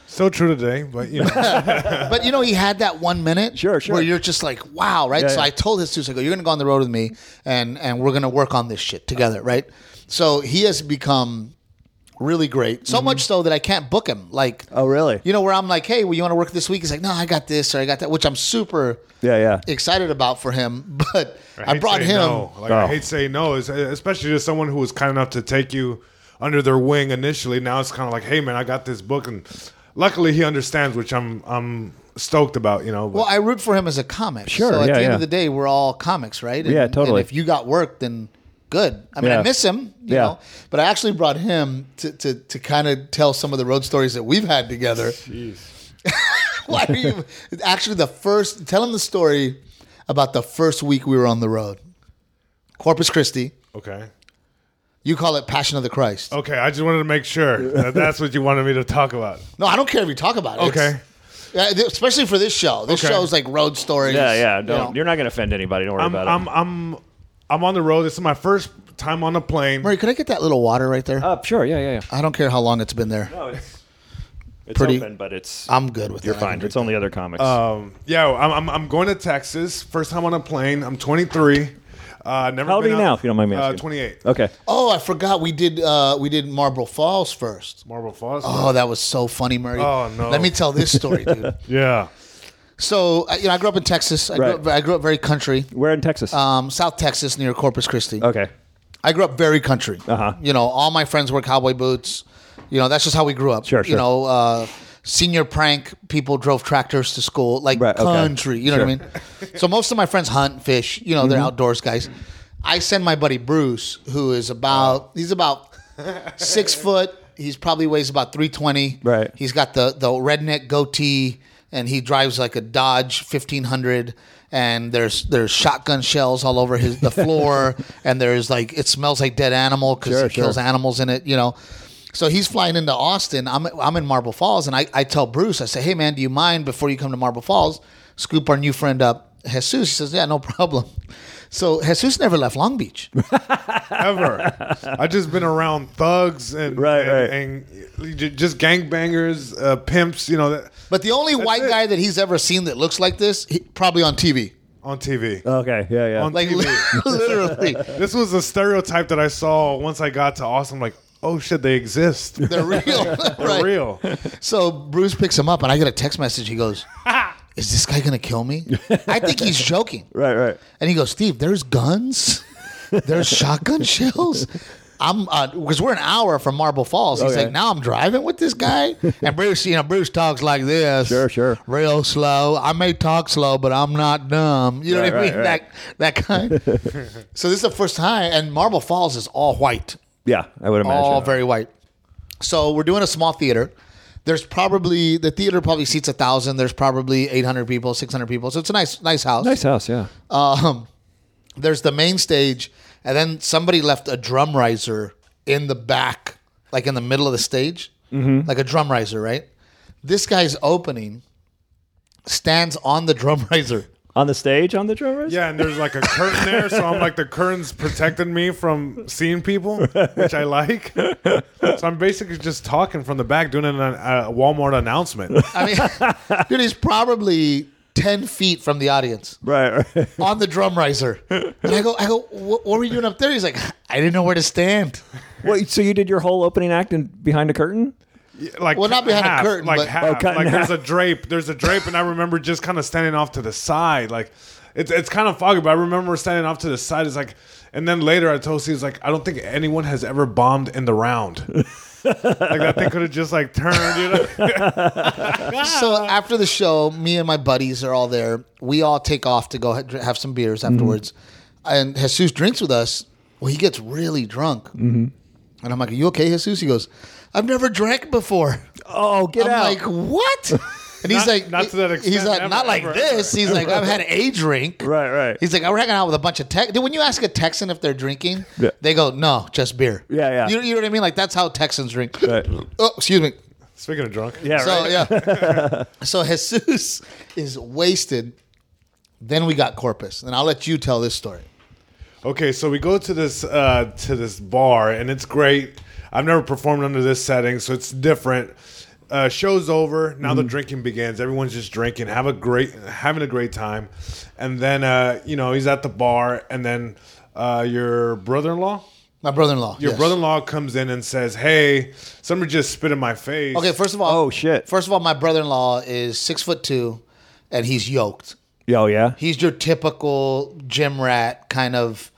so true today, but you know, but you know, he had that one minute, Sure, sure. where you're just like, wow, right? Yeah, so yeah. I told Jesus, I go, you're gonna go on the road with me, and and we're gonna work on this shit together, right? So he has become really great, so much so that I can't book him. Like, Mm-hmm. Oh, really? You know, where I'm like, hey, well, you want to work this week? He's like, no, I got this or I got that, which I'm super Yeah, yeah. excited about for him. But I, hate brought him. No. Like I Oh. hate saying no, especially to someone who was kind enough to take you under their wing initially. Now it's kind of like, hey man, I got this book, and luckily he understands, which I'm I'm stoked about. You know, but Well, I root for him as a comic. Sure, So at yeah, the end yeah. of the day, we're all comics, right? And, Yeah, totally. And if you got work, then good. I mean, Yeah. I miss him, you Yeah. know, but I actually brought him to, to, to kind of tell some of the road stories that we've had together. Jeez. Why are you actually the first? Tell him the story about the first week we were on the road. Corpus Christi. okay. You call it Passion of the Christ. Okay, I just wanted to make sure that that's what you wanted me to talk about. No, I don't care if you talk about it. Okay. It's- yeah, especially for this show. This Okay. show's like road stories. Yeah, yeah. you Don't, know. you are not going to offend anybody. Don't worry I'm about I'm it. I'm I'm on the road. This is my first time on a plane. Murray, could I get that little water right there? Uh, sure. Yeah, yeah, yeah. I don't care how long it's been there. No, it's it's Pretty- open, but it's I'm good with it. you're it. I can fine. drink It's only other comics. Um, yeah, I'm, I'm I'm going to Texas. First time on a plane. I'm 23. Uh, never. How old are you now, if you don't mind me Uh, asking? 28. okay. Oh, I forgot we did uh we did Marlboro Falls first. Marble Falls. Oh, that was so funny, Murray. Oh, no. Let me tell this story, dude. yeah. So, uh, you know, I grew up in Texas. I, Right. grew, up, I grew up very country. Where in Texas? Um, South Texas near Corpus Christi. okay. I grew up very country. Uh-huh. You know, all my friends wore cowboy boots. You know, that's just how we grew up. Sure, sure. You know, uh, senior prank people drove tractors to school, like Right, okay. country. You know what I mean? so most of my friends hunt, fish. You know, they're Mm-hmm. outdoors guys. I send my buddy Bruce, who is about he's about six foot. He's probably weighs about three twenty. Right. He's got the the redneck goatee, and he drives like a Dodge fifteen hundred. And there's there's shotgun shells all over his the floor, and there's like it smells like dead animal because Sure, he kills sure. animals in it. You know. So he's flying into Austin. I'm I'm in Marble Falls, and I, I tell Bruce, I say, hey man, do you mind before you come to Marble Falls, scoop our new friend up, Jesus? He says, yeah, no problem. So Jesus never left Long Beach. ever. I've just been around thugs and Right, and, right. and j- just gangbangers, uh, pimps. You know, that, But the only white it. guy that he's ever seen that looks like this, he, probably on TV. on TV. Okay, yeah, yeah. on Like TV. literally, this was a stereotype that I saw once I got to Austin. like, oh shit, they exist. they're real. They're Right. real. So Bruce picks him up, and I get a text message. He goes, "Is this guy gonna kill me?" I think he's joking. right, right. And he goes, Steve, there's guns, there's shotgun shells. I'm uh, because we're an hour from Marble Falls. Oh, he's Okay. like, now I'm driving with this guy, and Bruce, you know, Bruce talks like this, Sure, sure. real slow. I may talk slow, but I'm not dumb. You know Right, what I right, mean? right. That that kind. so this is the first time, and Marble Falls is all white, Yeah, I would imagine. all very white. So we're doing a small theater. There's probably the theater probably seats a thousand. There's probably 800 people, 600 people. So it's a nice, nice house nice house, yeah. um, there's the main stage, and then somebody left a drum riser in the back, like in the middle of the stage, Mm-hmm. like a drum riser, right? This guy's opening stands on the drum riser. On the stage, on the drummers. Yeah, and there's like a curtain there, so I'm like the curtain's protecting me from seeing people, which I like. So I'm basically just talking from the back, doing an, uh, a Walmart announcement. I mean, dude, he's probably ten feet from the audience right, right. on the drum riser, and I go, I go, what, what were you doing up there? He's like, I didn't know where to stand. Wait, so you did your whole opening act in behind a curtain? Like Well, not behind a curtain, like but- half. Oh, cut in like there's a drape, there's a drape, and I remember just kind of standing off to the side, like. It's, it's kind of foggy, but I remember standing off to the side. It's like, and then later I told Steve, like, I don't think anyone has ever bombed in the round. like that thing could have just like turned, you know. so after the show, me and my buddies are all there. We all take off to go ha- have some beers mm-hmm. afterwards, and Jesus drinks with us. Well, he gets really drunk, mm-hmm. and I'm like, "Are you okay, Jesus?" He goes, "I've never drank before." Oh, get I'm out! like, "What?" And he's Not- like, not to that extent, He's like, ever, not like ever, this. ever, He's like, I've had a drink. right, right. He's like, we're hanging out with a bunch of Tex. Dude, when you ask a Texan if they're drinking, Yeah. they go, no, just beer. Yeah, yeah. You, you know what I mean? Like that's how Texans drink. Right. Oh, excuse me. Speaking of drunk, yeah, So right. yeah. so Jesus is wasted. Then we got Corpus, and I'll let you tell this story. Okay, so we go to this uh, to this bar, and it's great. I've never performed under this setting, so it's different. Uh, show's over. Now the drinking begins. Everyone's just drinking, have a great, having a great time, and then uh, you know he's at the bar, and then uh, your brother-in-law, My brother-in-law. your yes. brother-in-law comes in and says, "Hey, somebody just spit in my face." Okay, first of all, Oh, shit. First of all, my brother-in-law is six foot two, and he's yoked. Oh, yeah. He's your typical gym rat kind of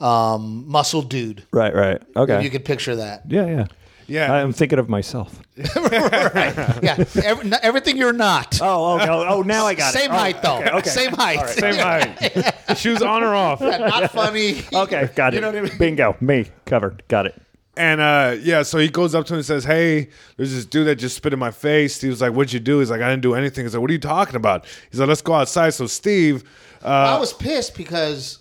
um, muscle dude. Right, right. Okay. You could picture that. yeah, yeah. Yeah. I'm thinking of myself. right. Yeah, every, everything you're not. Oh, okay. Oh, now I got Same it. Oh, height though. okay. Same height. same height. Shoes on or off? not funny. Okay, got it. You know what I mean? Bingo. Me covered. Got it. And uh, yeah, so he goes up to him and says, "Hey, there's this dude that just spit in my face." He was like, "What'd you do?" He's like, "I didn't do anything." He's like, "What are you talking about?" He's like, "Let's go outside." So Steve, uh, I was pissed because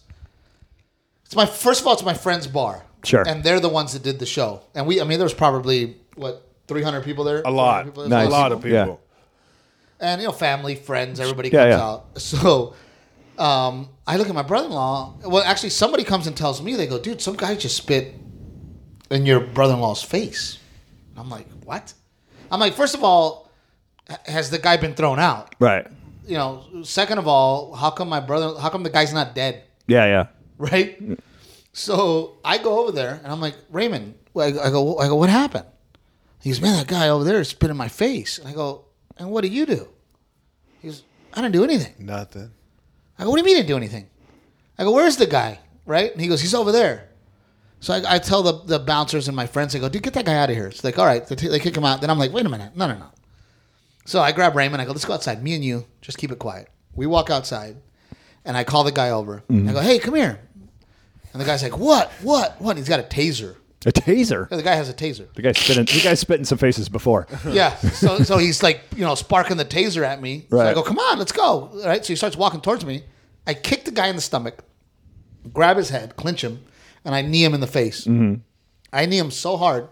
it's my first of all, it's my friend's bar. Sure. And they're the ones that did the show. And we, I mean, there was probably what 300 people there. a lot, 400 people? a Nice. lot of people. Yeah. and you know, family, friends, everybody comes yeah. out. So um, I look at my brother-in-law. Well, actually, somebody comes and tells me. They go, "Dude, some guy just spit in your brother-in-law's face." I'm like, "What?" I'm like, first of all, has the guy been thrown out? Right. You know. Second of all, how come my brother? How come the guy's not dead? Yeah, yeah. Right? So I go over there and I'm like, Raymond, I I go, I go, what happened? He goes, man, that guy over there is spit in my face. And I go, and what do you do? He goes, I didn't do anything. Nothing. I go, what do you mean you didn't do anything? I go, where's the guy? Right? And he goes, he's over there. So I, I tell the, the bouncers and my friends, they go, dude, get that guy out of here. It's like, all right. They, t- they kick him out. Then I'm like, wait a minute. No, no, no. So I grab Raymond. I go, let's go outside. Me and you, just keep it quiet. We walk outside and I call the guy over. I go, hey, come here. And the guy's like, what? What? What? He's got a taser. A taser. Yeah, the guy has a taser. The guy's spitting. The guy's spitting some faces before. Yeah. So so he's like, you know, sparking the taser at me. So I Right. go, come on, let's go. All right. So he starts walking towards me. I kick the guy in the stomach, grab his head, clinch him, and I knee him in the face. Mm-hmm. I knee him so hard,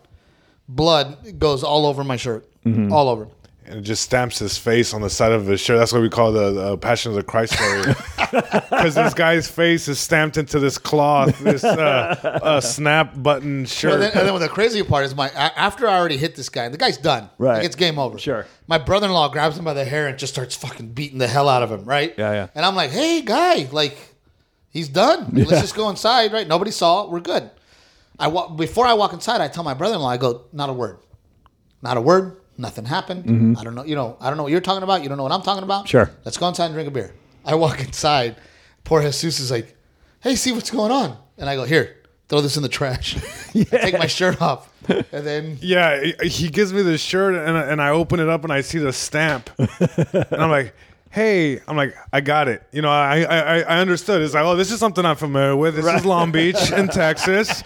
blood goes all over my shirt, Mm-hmm. all over. And it just stamps his face on the side of his shirt. That's what we call the, the Passion of the Christ story. Because this guy's face is stamped into this cloth, this uh, uh, snap button And shirt. then, and then the crazy part is my after I already hit this guy, the guy's done. Right. Like it's game over. Sure. My brother in law grabs him by the hair and just starts fucking beating the hell out of him. Right. Yeah, yeah. And I'm like, hey, guy, like, he's done. Let's just go inside. Right. Nobody saw. it. We're good. I walk before I walk inside. I tell my brother in law, I go, not a word, not a word. Nothing happened. I don't know. You know, I don't know what you're talking about. You don't know what I'm talking about. Mm-hmm. Sure. Let's go inside and drink a beer. I walk inside. Poor Jesus is like, hey, see what's going on? And I go, here, throw this in the trash. I take my shirt off. And then yeah, he- he gives me the shirt, and, and I open it up, and I see the stamp. and I'm like, hey, I'm like, I got it. You know, I, I, I understood. It's like, oh, this is something I'm familiar with. This is Long Beach in Texas.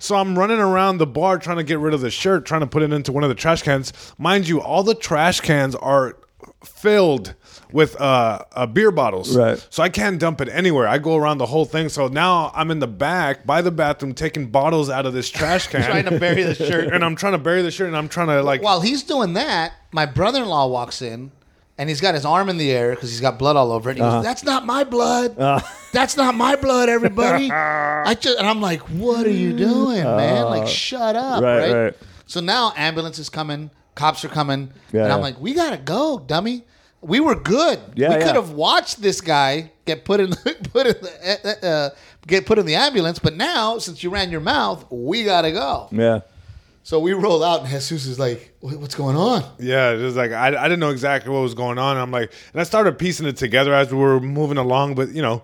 So I'm running around the bar trying to get rid of the shirt, trying to put it into one of the trash cans. Mind you, all the trash cans are filled with uh, uh, beer bottles. Right. So I can't dump it anywhere. I go around the whole thing. So now I'm in the back by the bathroom taking bottles out of this trash can. trying to bury the shirt. and I'm trying to bury the shirt and I'm trying to like While he's doing that, my brother in law walks in and he's got his arm in the air because he's got blood all over it. And he Uh-huh. goes, That's not my blood. That's not my blood, everybody. I just and I'm like, What are you doing, man? Like, shut up. Uh, right, Right, right. So now ambulance is coming, cops are coming, Yeah, and I'm yeah. like, We gotta go, dummy. We were good. Yeah, we yeah. could have watched this guy get put in put in the uh, uh, get put in the ambulance, but now since you ran your mouth, we gotta go. Yeah. So we roll out, and Jesus is like, "What's going on?" yeah, it was like I, I didn't know exactly what was going on. I'm like, and I started piecing it together as we were moving along. But you know,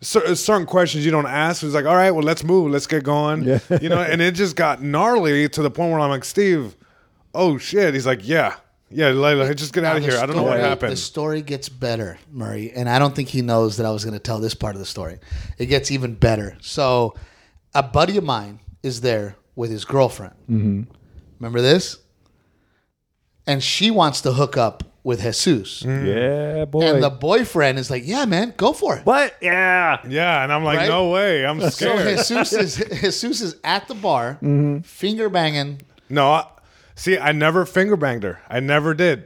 certain questions you don't ask. It was like, all right, well, let's move, let's get going. Yeah. You know, and it just got gnarly to the point where I'm like, Steve, oh shit. He's like, yeah, yeah, like, like, just get out of Now, the here. I don't know what happened. The story gets better, Murray, and I don't think he knows that I was going to tell this part of the story. It gets even better. So, a buddy of mine is there with his girlfriend. Mm-hmm. Remember this? And she wants to hook up with Jesus, Mm. Yeah, boy. and the boyfriend is like, "Yeah, man, go for it." what? Yeah. yeah, and I'm like, Right? no way, I'm So scared. Jesus is Jesus is at the bar, Mm-hmm. finger banging. no, I, see, I never finger banged her. I never did.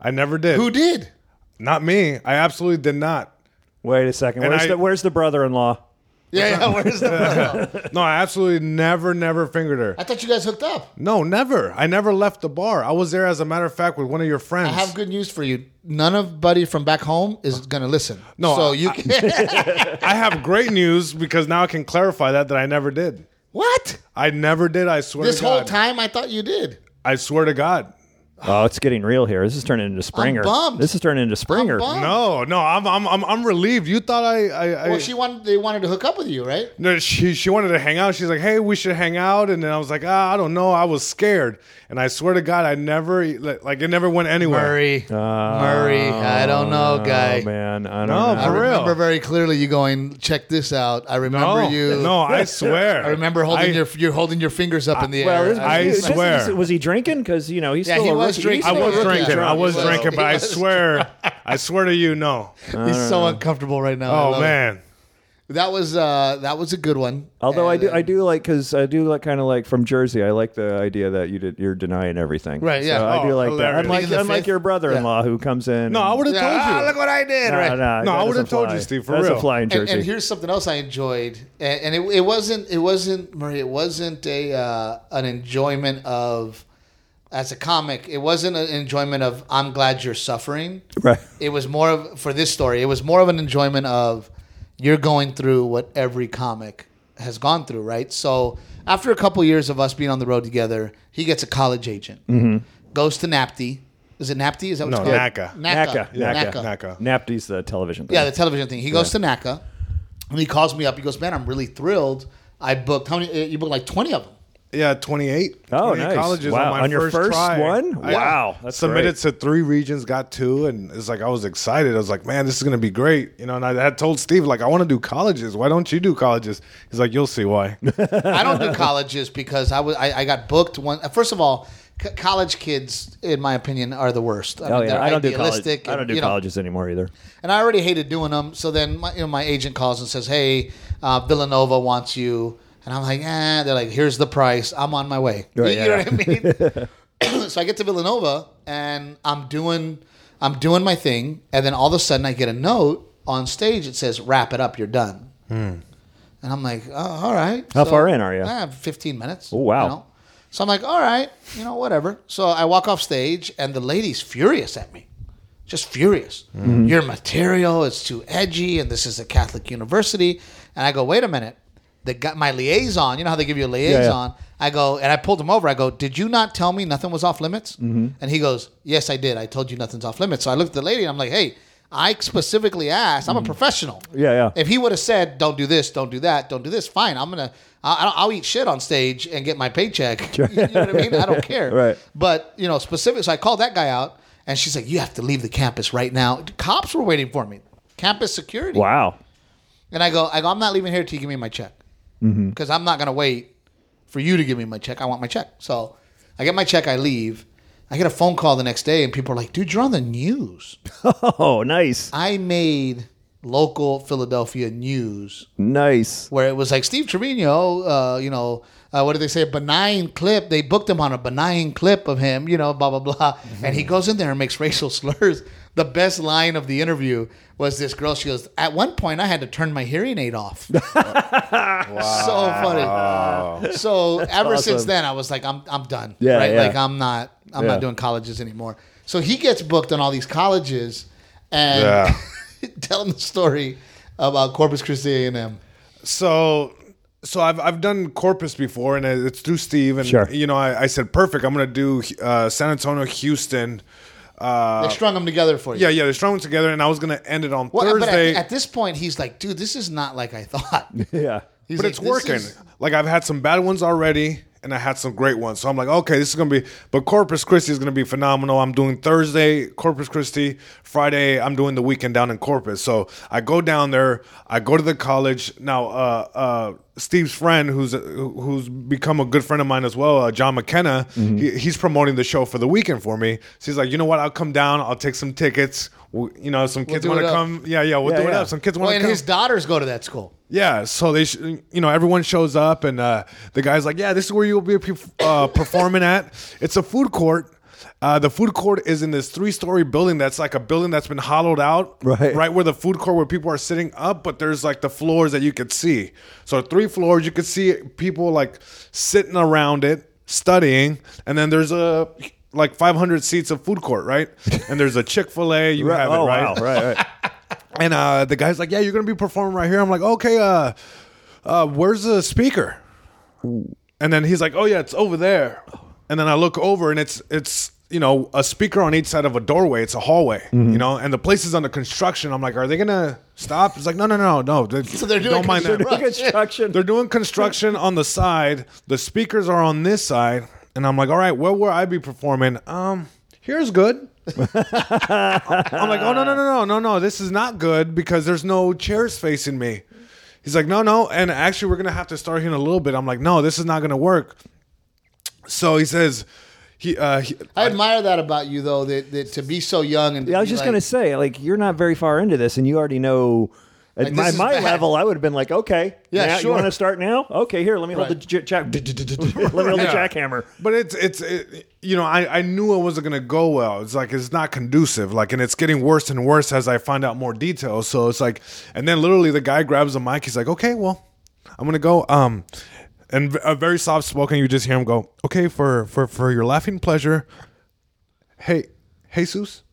I never did. Who did? Not me. I absolutely did not. Wait a second. Where's I- the Where's the brother-in-law? Yeah, yeah. Where's the brother? No, I absolutely never, never fingered her. I thought you guys hooked up. No, never. I never left the bar. I was there, as a matter of fact, with one of your friends. I have good news for you. None of buddy from back home is going to listen. No, so I- you can. I have great news because now I can clarify that that I never did. what? I never did. I swear. This to God. whole time I thought you did. I swear to God. Oh, it's getting real here. This is turning into Springer. bummed. This is turning into Springer. bummed. No, no. I'm, I'm, I'm, I'm relieved. You thought I, I, I Well, she wanted. They wanted to hook up with you, right? No, she she wanted to hang out. She's like, "Hey, we should hang out." And then I was like, ah, "I don't know." I was scared, and I swear to God, I never like, like it never went anywhere. Murray, Murray. I don't know, guy. Oh man, I don't No, know. I for real. remember very clearly you going. Check this out. I remember No, you. no, I swear. I remember holding I- your you're holding your fingers up in the Well, air. this- I this- swear. was he drinking? Because you know he's Yeah, still he a was drinking. I was drinking. I was drinking, but I swear, I swear to you, no. He's so uncomfortable right now. I Oh it. man, that was uh that was a good one. Although I And, do, I do like because I do like kind of like from Jersey. I like the idea that you did, you're denying everything. Right, yeah. So I do Oh, like hilarious. that. Unlike, Pleading the unlike fifth? your brother-in-law who comes in. no, I would have Yeah, told ah, you. look what I did. No, right. no, No, I would've told you. Steve, for That's a real. flying and, Jersey. and here's something else I enjoyed, and, and it, it wasn't it wasn't Murray, it wasn't a uh, an enjoyment of as a comic. It wasn't an enjoyment of I'm glad you're suffering. right. It was more of for this story. It was more of an enjoyment of you're going through what every comic has gone through, right? So after a couple years of us being on the road together, he gets a college agent, goes to NAPTI. Is it NAPTI? Is that what No, it's called? NACA. NACA. NACA. NACA. NACA. Napty's the television. Thing. Yeah, the television thing. He goes to NACA, and he calls me up. He goes, "Man, I'm really thrilled. I booked how many? uh, You booked like 20 of them. Yeah, 28. Oh, 28 nice. colleges Wow, on my on your first, first try. one? I- Wow, that's submitted great. to three regions, got two, and it's like I was excited. I was like, man, this is gonna be great, you know. And I had told Steve like, I want to do colleges. Why don't you do colleges? He's like, you'll see why. I don't do colleges because I was I, I got booked one. First of all, c- college kids, in my opinion, are the worst. I Oh mean, yeah, they're I don't do college. idealistic I don't and, do you know, colleges anymore either. and I already hated doing them. So then, my, you know, my agent calls and says, "Hey, uh, Villanova wants you," and I'm like, "Eh." They're like, "Here's the price. I'm on my way." Right, you yeah, know what I mean? so I get to Villanova and I'm doing I'm doing my thing, and then all of a sudden I get a note on stage. It says, "Wrap it up. You're done." And I'm like, oh, all right. How far in are you? I have 15 minutes. Oh, wow. you know? So I'm like, all right, you know, whatever. So I walk off stage, and the lady's furious at me, just furious. Mm-hmm. Your material is too edgy, and this is a Catholic university. And I go, wait a minute. The guy, my liaison, you know how they give you a liaison. I go, and I pulled him over. I go, did you not tell me nothing was off limits? Mm-hmm. And he goes, yes, I did. I told you nothing's off limits. So I looked at the lady, and I'm like, hey. I specifically asked. I'm a professional. Mm-hmm. Yeah, yeah. If he would have said, "Don't do this, don't do that, don't do this," fine. I'm gonna, I'll, I'll eat shit on stage and get my paycheck. You know what I mean? I don't care. Right. But you know, specific. So I called that guy out, and she's like, "You have to leave the campus right now." Cops were waiting for me. Campus security. Wow. And I go, I go, I'm not leaving here till you give me my check. Because I'm not gonna wait for you to give me my check. I want my check. So I get my check. I leave. I get a phone call the next day, and people are like, "Dude, you're on the news." Oh, nice, I made local Philadelphia news nice. where it was like Steve Trevino, uh, you know, uh, what did they say? A benign clip. They booked him on a benign clip of him, you know, blah, blah, blah. And he goes in there and makes racial slurs. The best line of the interview was this girl. She goes, At one point, I had to turn my hearing aid off. So funny. So ever since then, I was like, I'm, I'm done. Yeah, right? yeah. Like, I'm not, I'm Yeah. not doing colleges anymore. So he gets booked on all these colleges and Yeah. telling the story about Corpus Christi A&M. So, so I've I've done Corpus before, and it's through Steve, and Sure. you know I, I said perfect. I'm gonna do uh, San Antonio, Houston. Uh, They strung them together for you. yeah, yeah, they're strung together, and I was gonna end it on Well, Thursday. at, at this point, he's like, dude, this is not like I thought. Yeah. He's but like, it's working. is- Like I've had some bad ones already, and I had some great ones. So I'm like, okay, this is gonna be. But Corpus Christi is gonna be phenomenal. I'm doing Thursday Corpus Christi, Friday I'm doing the weekend down in Corpus. So I go down there. I go to the college now. Uh, uh, Steve's friend, who's who's become a good friend of mine as well, uh, John McKenna. Mm-hmm. He, he's promoting the show for the weekend for me. So he's like, you know what? I'll come down. I'll take some tickets. We- you know, some kids do want to come. Yeah, yeah, we'll Yeah, do it up. Some kids want to and come. his daughters go to that school. Yeah, so they, sh- you know, everyone shows up, and uh, the guy's like, "Yeah, this is where you'll be uh, performing at. It's a food court. Uh, the food court is in this three-story building that's like a building that's been hollowed out, Right. right where the food court where people are sitting up, but there's like the floors that you could see. So three floors, you could see people like sitting around it, studying, and then there's a like 500 seats of food court, right? And there's a Chick Fil A. You have oh it, right? wow. Right. Right. And uh, the guy's like, "Yeah, you're gonna be performing right here." I'm like, "Okay, uh, uh, where's the speaker?" And then he's like, "Oh yeah, it's over there." And then I look over, and it's it's you know a speaker on each side of a doorway. It's a hallway, Mm-hmm. you know, and the place is under construction. I'm like, "Are they gonna stop?" It's like, "No, no, no, no." They, So they're doing don't mind that. construction. Construction. They're doing construction on the side. The speakers are on this side, and I'm like, all right, where will I be performing? Um, here's good. I'm like, oh no no no no no no, this is not good because there's no chairs facing me. He's like, no no, and actually we're gonna have to start here in a little bit. I'm like, no, this is not gonna work. So he says, he, uh, he I admire that about you, though, that, that to be so young and Yeah, I was just like- gonna say, like, you're not very far into this, and you already know. At Like, my, this is my bad. level, I would have been like, okay, Yeah, now, sure. You want to start now? Okay, here, let me hold the Right. j- jack. let me hold the Yeah. jackhammer. But it's it's it, you know I I knew it wasn't gonna go well. It's like it's not conducive. Like and it's getting worse and worse as I find out more details. So it's like and then literally the guy grabs the mic. He's like, okay, well, I'm gonna go. Um, and v- a very soft spoken. You just hear him go, okay, for for for your laughing pleasure. Hey, Jesus.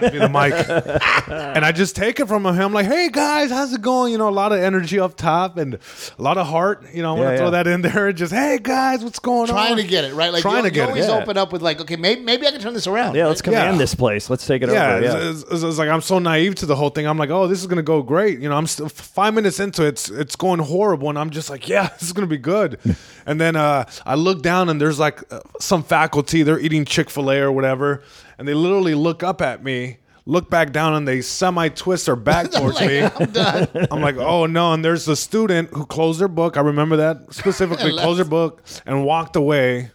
Just hands me the mic, and I just take it from him. I'm like, "Hey guys, how's it going?" You know, a lot of energy up top and a lot of heart. You know, I want to Yeah, throw yeah. that in there. Just, "Hey guys, what's going on?" Trying to get it right, like Trying you, to get you it. always Yeah. open up with like, okay, maybe maybe I can turn this around. Yeah, let's command yeah. this place. Let's take it yeah, over. Yeah, it's, it's, it's like, I'm so naive to the whole thing. I'm like, oh, this is gonna go great. You know, I'm still five minutes into it, it's it's going horrible, and I'm just like, yeah, this is gonna be good. and then uh, I look down, and there's like uh, some faculty. They're eating Chick Fil A or whatever, and they literally look up at me. Look back down and they semi twist their back towards me. I'm done. I'm like, oh no! And there's a student who closed their book. I remember that specifically. Closed their book and walked away.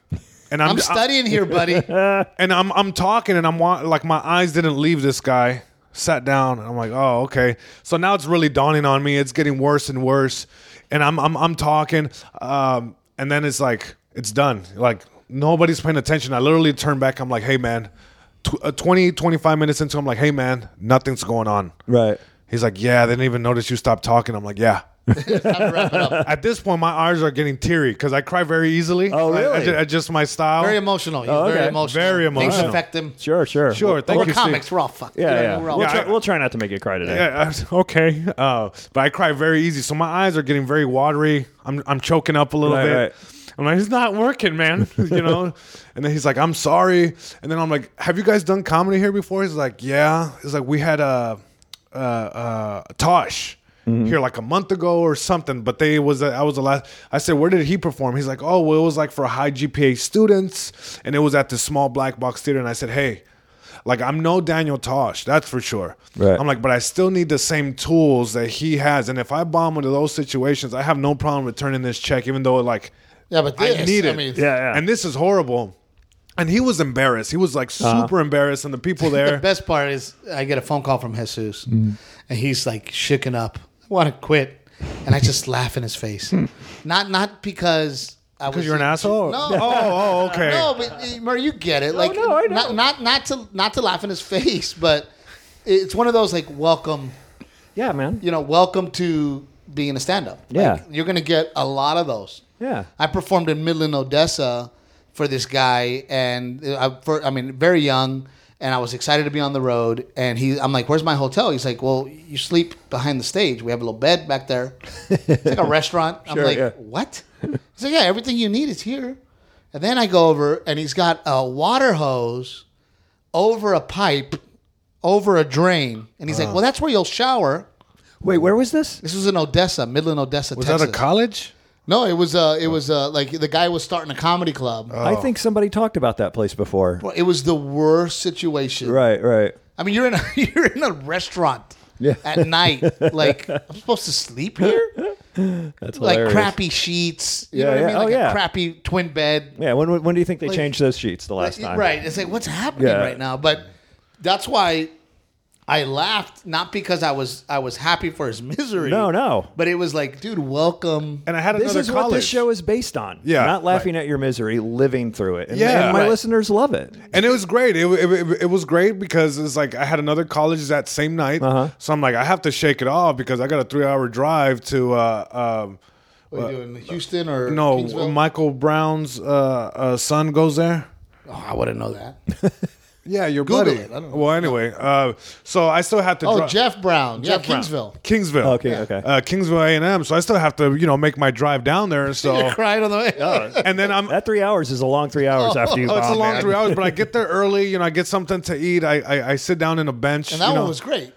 And I'm, I'm studying here, buddy. and I'm I'm talking and I'm like my eyes didn't leave this guy. Sat down and I'm like, oh okay. So now it's really dawning on me. It's getting worse and worse, and I'm I'm I'm talking, um, and then it's like it's done. Like nobody's paying attention. I literally turn back. I'm like, hey man, tw- uh, 20 25 minutes into, I'm like, hey man, nothing's going on. Right. He's like, yeah, they didn't even notice you stopped talking. I'm like, yeah. Time to wrap it up. At this point, my eyes are getting teary because I cry very easily. Oh, I- I, really? ju- I just my style. Very emotional. He's Oh, very emotional. Very Things emotional. affect him. Sure, sure. Sure, thank We're you, Steve. comics. We're all fucked. Yeah, You yeah. We're all We'll, Yeah, try, I- we'll try not to make you cry today. Yeah, okay. Uh, but I cry very easy, so my eyes are getting very watery. I'm I'm choking up a little Right, bit. right. I'm like, it's not working, man. you know. And then he's like, I'm sorry. And then I'm like, Have you guys done comedy here before? He's like, Yeah. He's like, we had a uh, uh, Tosh. Mm-hmm. Here like a month ago or something, but they was I was the last. I said, where did he perform? He's like, oh, well, it was like for high GPA students, and it was at the small black box theater. And I said, hey, like I'm no Daniel Tosh, that's for sure. Right. I'm like, but I still need the same tools that he has. And if I bomb into those situations, I have no problem returning this check, even though like Yeah, but I this, need I it. mean- Yeah, yeah. And this is horrible. And he was embarrassed. He was like super embarrassed, and the people The there. best part is I get a phone call from Jesus, Mm. and he's like shooken up. I want to quit, and I just laugh in his face. not not because I was Because you're an asshole. No, Oh, oh, okay. no, but uh, Murray, you get it. Like no, I know. not not not to not to laugh in his face, but it's one of those like welcome. Yeah, man. You know, welcome to being a stand-up. Yeah. Like, you're gonna get a lot of those. Yeah. I performed in Midland, Odessa for this guy, and I, for, I mean, very young, and I was excited to be on the road. And he, I'm like, "Where's my hotel?" He's like, "Well, you sleep behind the stage. We have a little bed back there. It's like a restaurant." I'm Sure, like, yeah. "What?" He's like, "Yeah, everything you need is here." And then I go over, and he's got a water hose over a pipe, over a drain, and he's like, uh-huh. "Well, that's where you'll shower." Wait, where was this? This was in Odessa, Midland, Odessa, Was Texas. that a college? No, it was uh it was uh like the guy was starting a comedy club. I think somebody talked about that place before. Well, It was the worst situation. Right, right. I mean, you're in a you're in a restaurant Yeah. at night. Like I'm supposed to sleep here. That's Like hilarious. crappy sheets. You Yeah, know what yeah. I mean? Oh, Like yeah. a crappy twin bed. Yeah, when when do you think they Like- changed those sheets the last time? Right. It's like what's happening Yeah. right now? But that's why I laughed not because I was I was happy for his misery. No, no. But it was like, dude, welcome. And I had This another is college. what this show is based on. Yeah, Not laughing at your misery, living through it. And, Yeah. and my Right. listeners love it. and it was great. It, it, it, it was great because it's like I had another college that same night. Uh-huh. So I'm like, I have to shake it off because I got a three hour drive to. Uh, um, What are you doing? Houston or no, Kingsville? Michael Brown's uh, uh, son goes there. Oh, I wouldn't know that. Yeah, your Google buddy. it. I don't know. Well, anyway, uh, so I still have to. Oh, dri- Jeff Brown. Jeff yeah, Brown. Kingsville. Kingsville. Okay, okay. Uh, Kingsville A and M. So I still have to, you know, make my drive down there. So You're crying on the way. and then I'm. That three hours is a long three hours after you Oh, it's a long man. three hours, but I get there early. You know, I get something to eat. I I, I sit down in a bench. And that you know, one was great.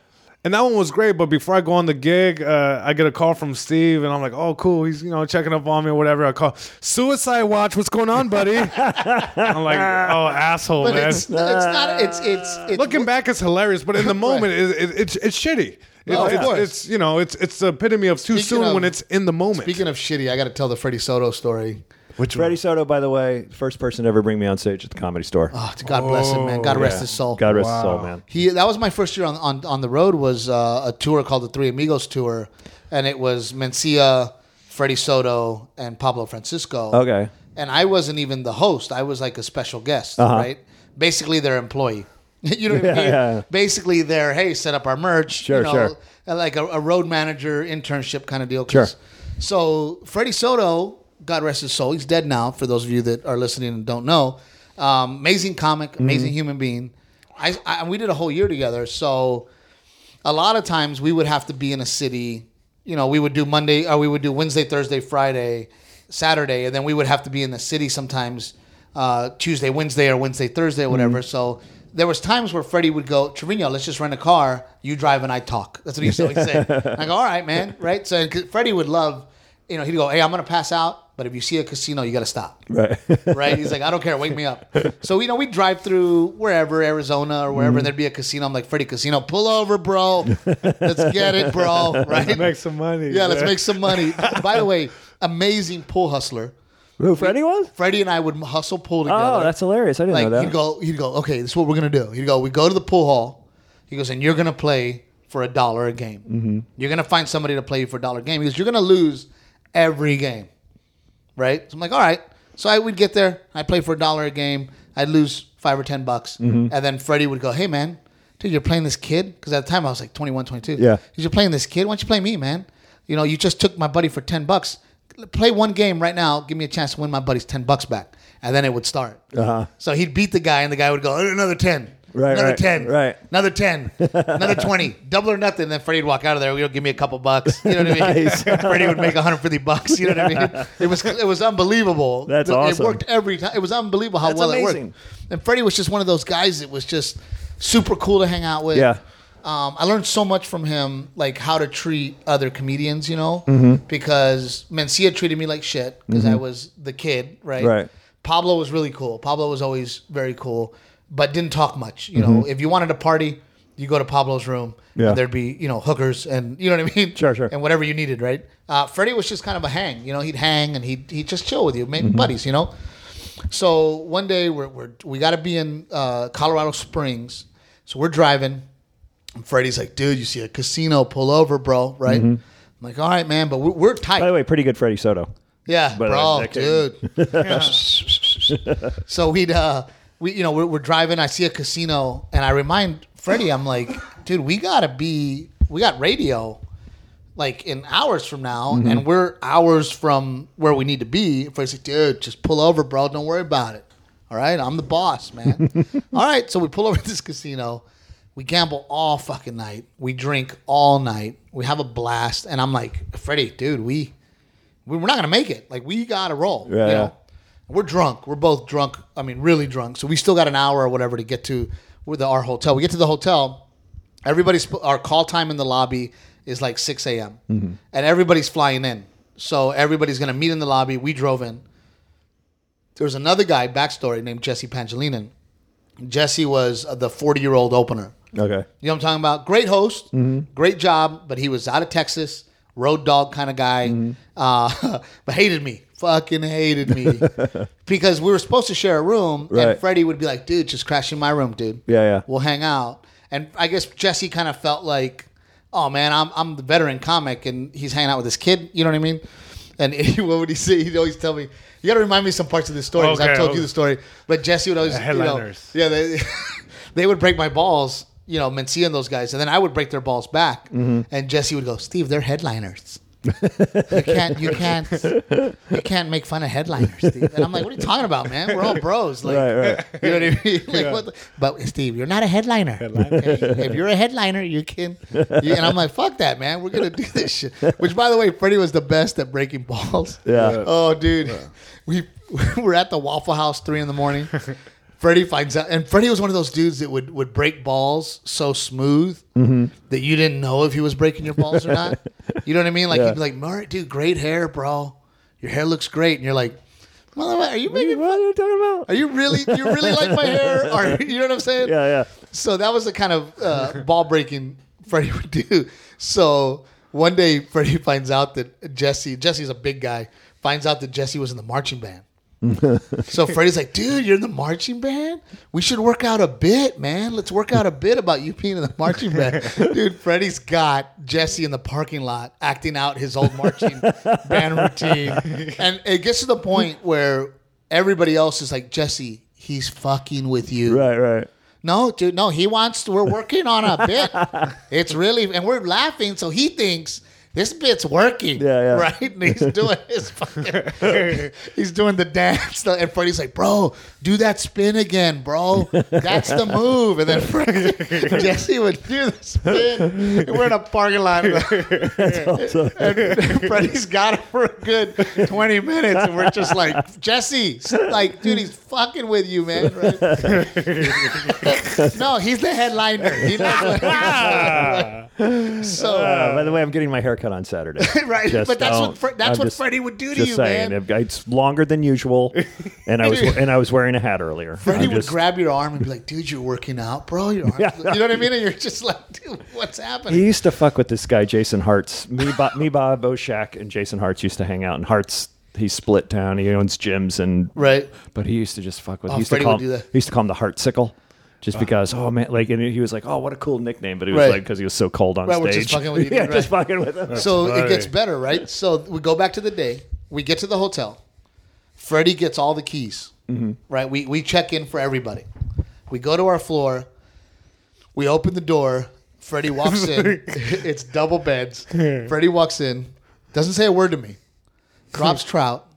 And that one was great, but before I go on the gig, uh, I get a call from Steve, and I'm like, "Oh, cool. He's you know checking up on me or whatever." I call Suicide Watch. What's going on, buddy? I'm like, "Oh, asshole, But man." it's, it's not. It's it's it's Looking back, it's hilarious, but in the moment, it, it, it's it's shitty. It- Oh, of it's, course. it's you know it's it's the epitome of too Speaking soon of- when it's in the moment. Speaking of shitty, I got to tell the Freddie Soto story. Which Freddie Soto, by the way, first person to ever bring me on stage at the comedy store. Oh, God bless him, man. God rest Yeah. his soul. God rest his soul, man. He that was my first year on on, on the road was uh, a tour called the Three Amigos tour, and it was Mencia, Freddie Soto, and Pablo Francisco. Okay. And I wasn't even the host. I was like a special guest, Uh-huh. right? Basically, their employee. you know what Yeah, I mean? yeah. Basically, they're hey, set up our merch. Sure, you know, sure. Like a, a road manager internship kind of deal. Sure. So Freddie Soto, God rest his soul, he's dead now. For those of you that are listening and don't know, um, amazing comic, Mm-hmm. amazing human being. I, I we did a whole year together, so a lot of times we would have to be in a city. You know, we would do Monday or we would do Wednesday, Thursday, Friday, Saturday, and then we would have to be in the city sometimes uh, Tuesday, Wednesday, or Wednesday, Thursday, or whatever. So there was times where Freddie would go, Trevino, let's just rent a car. You drive and I talk. That's what he used to always say. I go, all right, man, right? So Freddie would love, you know, he'd go, hey, I'm gonna pass out, but if you see a casino, you got to stop Right. right? He's like, I don't care, wake me up. So you know, we drive through wherever, Arizona or wherever, and there'd be a casino. I'm like, Freddie Casino, pull over, bro. Let's get it, bro. Right? Let's make some money. yeah, let's make some money. By the way, amazing pool hustler. Who Freddie was? Freddie and I would hustle pool together. Oh, that's hilarious. I didn't like know that. he'd go, he'd go, okay, this is what we're gonna do. He'd go, we go to the pool hall. He goes, and you're gonna play for a dollar a game. Mm-hmm. You're gonna find somebody to play for a dollar a game because you're gonna lose every game, right? So I'm like, all right. So I would get there. I'd play for a dollar a game. I'd lose five or ten bucks, Mm-hmm. and then Freddie would go, hey man, dude, you're playing this kid because at the time I was like 21, 22. Yeah. You're playing this kid. Why don't you play me, man? You know, you just took my buddy for ten bucks. Play one game right now. Give me a chance to win my buddy's ten bucks back, and then it would start. Uh-huh. So he'd beat the guy, and the guy would go another ten, Right, another right, ten, right. another ten, another twenty, double or nothing. Then Freddie'd walk out of there. He'd give me a couple bucks. You know what I mean? Freddie would make 150 bucks. You know what I mean? It was it was unbelievable. That's it, awesome. It worked every time. It was unbelievable how That's well it amazing. worked. And Freddie was just one of those guys that was just super cool to hang out with. Yeah. Um, I learned so much from him, like how to treat other comedians, you know, Mm-hmm. because Mencia treated me like shit because I was the kid, right? Right. Pablo was really cool. Pablo was always very cool, but didn't talk much. You know, if you wanted to party, you go to Pablo's room. Mm-hmm. Yeah. And there'd be you know hookers and you know what I mean. Sure, sure. And whatever you needed, right? Uh, Freddie was just kind of a hang. You know, he'd hang and he'd he'd just chill with you, make Mm-hmm. buddies. You know. So one day we're, we're we got to be in uh, Colorado Springs, so we're driving. And Freddie's like, "Dude, you see a casino? Pull over, bro." Right? I'm like, "All right, man," but we're, we're tight. Mm-hmm. By the way, pretty good Freddie Soto. Yeah, But, bro, uh, dude. so we'd uh we you know we're, we're driving. I see a casino, and I remind Freddie, I'm like, dude, we gotta be we got radio like in hours from now, Mm-hmm. and we're hours from where we need to be. Freddie's like, dude, just pull over, bro. Don't worry about it. All right, I'm the boss, man. all right, so we pull over to this casino. We gamble all fucking night. We drink all night. We have a blast, and I'm like, Freddie, dude, we we- we're not gonna make it. Like we gotta roll. Yeah, you know? We're drunk. We're both drunk. I mean, really drunk. So we still got an hour or whatever to get to our hotel. We get to the hotel. Everybody's our call time in the lobby is like six a.m. Mm-hmm. and everybody's flying in. So everybody's gonna meet in the lobby. We drove in. There was another guy, backstory, named Jesse Pangelinan. Jesse was the forty-year-old opener. Okay. You know what I'm talking about? Great host, Mm-hmm. great job, but he was out of Texas, road dog kind of guy, Mm-hmm. uh, but hated me. Fucking hated me because we were supposed to share a room, Right. and Freddie would be like, "Dude, just crash in my room, dude. Yeah, yeah. we'll hang out." And I guess Jesse kind of felt like, "Oh man, I'm I'm the veteran comic, and he's hanging out with this kid." You know what I mean? And what would he say? He'd always tell me, "You got to remind me some parts of this story because Okay, I've told okay. you the story." But Jesse would always, The you know, headliners. yeah, they, they would break my balls, you know, Mencia and those guys, and then I would break their balls back. Mm-hmm. And Jesse would go, "Steve, they're headliners. You can't, you can't, you can't make fun of headliners." Steve. And I'm like, "What are you talking about, man? We're all bros, like, Right, right. you know what I mean? Like, what the, but Steve, you're not a headliner. okay? If you're a headliner, you can." You, and I'm like, "Fuck that, man. We're gonna do this shit." Which, by the way, Freddie was the best at breaking balls. Yeah. Oh, dude, we we're at the Waffle House three in the morning. Freddie finds out, and Freddie was one of those dudes that would would break balls so smooth Mm-hmm. that you didn't know if he was breaking your balls or not. You know what I mean? Like Yeah. he'd be like, "Murray, dude, great hair, bro. Your hair looks great," and you're like, "Motherfucker, are you What are, you, making? what are you talking about? Are you really? You really like my hair? Or you know what I'm saying? Yeah, yeah. So that was the kind of uh, ball breaking Freddie would do. So one day Freddie finds out that Jesse, Jesse's a big guy, finds out that Jesse was in the marching band. so Freddie's like, dude, you're in the marching band? We should work out a bit, man. Let's work out a bit about you being in the marching band. Dude, Freddie's got Jesse in the parking lot acting out his old marching band routine. And it gets to the point where everybody else is like, Jesse, he's fucking with you. Right, right. No, dude, no. He wants. To, we're working on a bit. It's really, and we're laughing. So he thinks this bit's working. Yeah, yeah. Right? And he's doing his fucking, he's doing the dance. And Freddie's like, bro, do that spin again, bro. That's the move. And then Freddie, Jesse would do the spin. And we're in a parking lot. And Freddie's got it for a good 20 minutes. And we're just like, Jesse, like, dude, he's fucking with you, man. Right? no, he's the headliner. He knows what he's So, Uh, by the way, I'm getting my haircut on Saturday. right. Just but that's don't- what Fre- that's I'm what just- Freddie would do to Just you, saying, man. it's longer than usual, and I was and I was wearing a hat earlier. Freddie I'm would just- grab your arm and be like, "Dude, you're working out, bro. Your arms, you know what I mean?" And you're just like, "Dude, what's happening?" He used to fuck with this guy, Jason Hartz. Me, Bob, me, Bob Oshak, and Jason Hartz used to hang out. And Hartz, he split town. He owns gyms, and right. but he used to just fuck with. Oh, he used Freddie to call would do him, that. He used to call him the Heartsicle, just because. Oh man, like, and he was like, "Oh, what a cool nickname!" But it was Right. like because he was so cold on Right, we're stage. just fucking with you, yeah, dude, just right. fucking with him. So it gets better, right? So we go back to the day. We get to the hotel. Freddie gets all the keys. Mm-hmm. Right. We we check in for everybody. We go to our floor. We open the door. Freddie walks in. it's double beds. Freddie walks in. Doesn't say a word to me. Drops trout.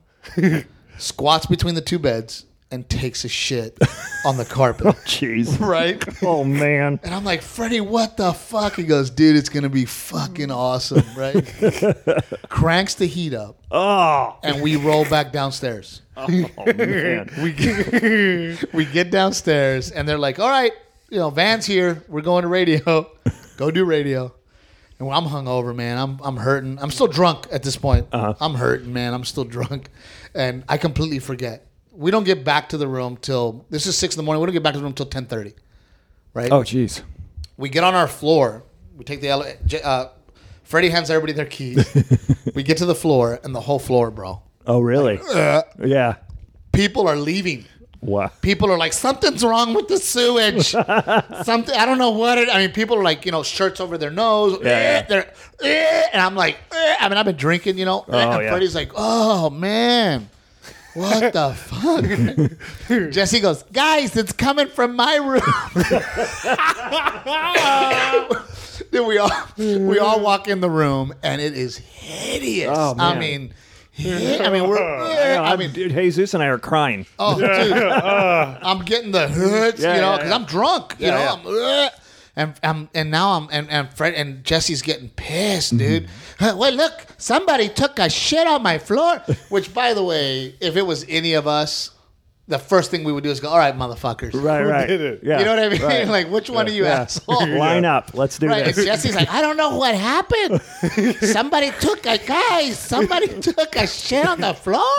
Squats between the two beds and takes a shit on the carpet. Oh, jeez. right. Oh man. And I'm like, Freddie, what the fuck? He goes, dude, it's gonna be fucking awesome, right? Cranks the heat up, Oh, and we roll back downstairs. oh man. We get, we get downstairs, and they're like, all right, you know, Van's here. We're going to radio. Go do radio. And I'm hungover, man. I'm I'm hurting. I'm still drunk at this point. Uh-huh. I'm hurting, man. I'm still drunk, and I completely forget. We don't get back to the room till this is six in the morning. We don't get back to the room till ten thirty, right? Oh jeez. we get on our floor. We take the ele- uh, Freddie hands everybody their keys. we get to the floor, and the whole floor, bro. Oh really? yeah. People are leaving. Wow. People are like, something's wrong with the sewage. Something I don't know what it. I mean, people are like, you know, shirts over their nose. Yeah, yeah. They're, eh, and I'm like, eh. I mean, I've been drinking, you know. and yeah. Freddie's like, oh man. What the fuck? Jesse goes, guys, it's coming from my room. Then we all we all walk in the room and it is hideous. Oh, I mean, I mean, we're. I mean, dude, Jesus and I are crying. oh, dude, uh. I'm getting the hoods, Yeah, you know, because yeah. I'm drunk, you Yeah, know. yeah. I'm, "Ugh." And and and now I'm and and Fred and Jesse's getting pissed, Mm-hmm. dude. Well, look, somebody took a shit on my floor. Which, by the way, if it was any of us, the first thing we would do is go, "All right, motherfuckers." Right, right. did it? Yeah. You know what I mean? right. Like, which one of you Yeah. assholes? Line up. Let's do Right, and this. Jesse's like, I don't know what happened. Somebody took a guy. Somebody took a shit on the floor,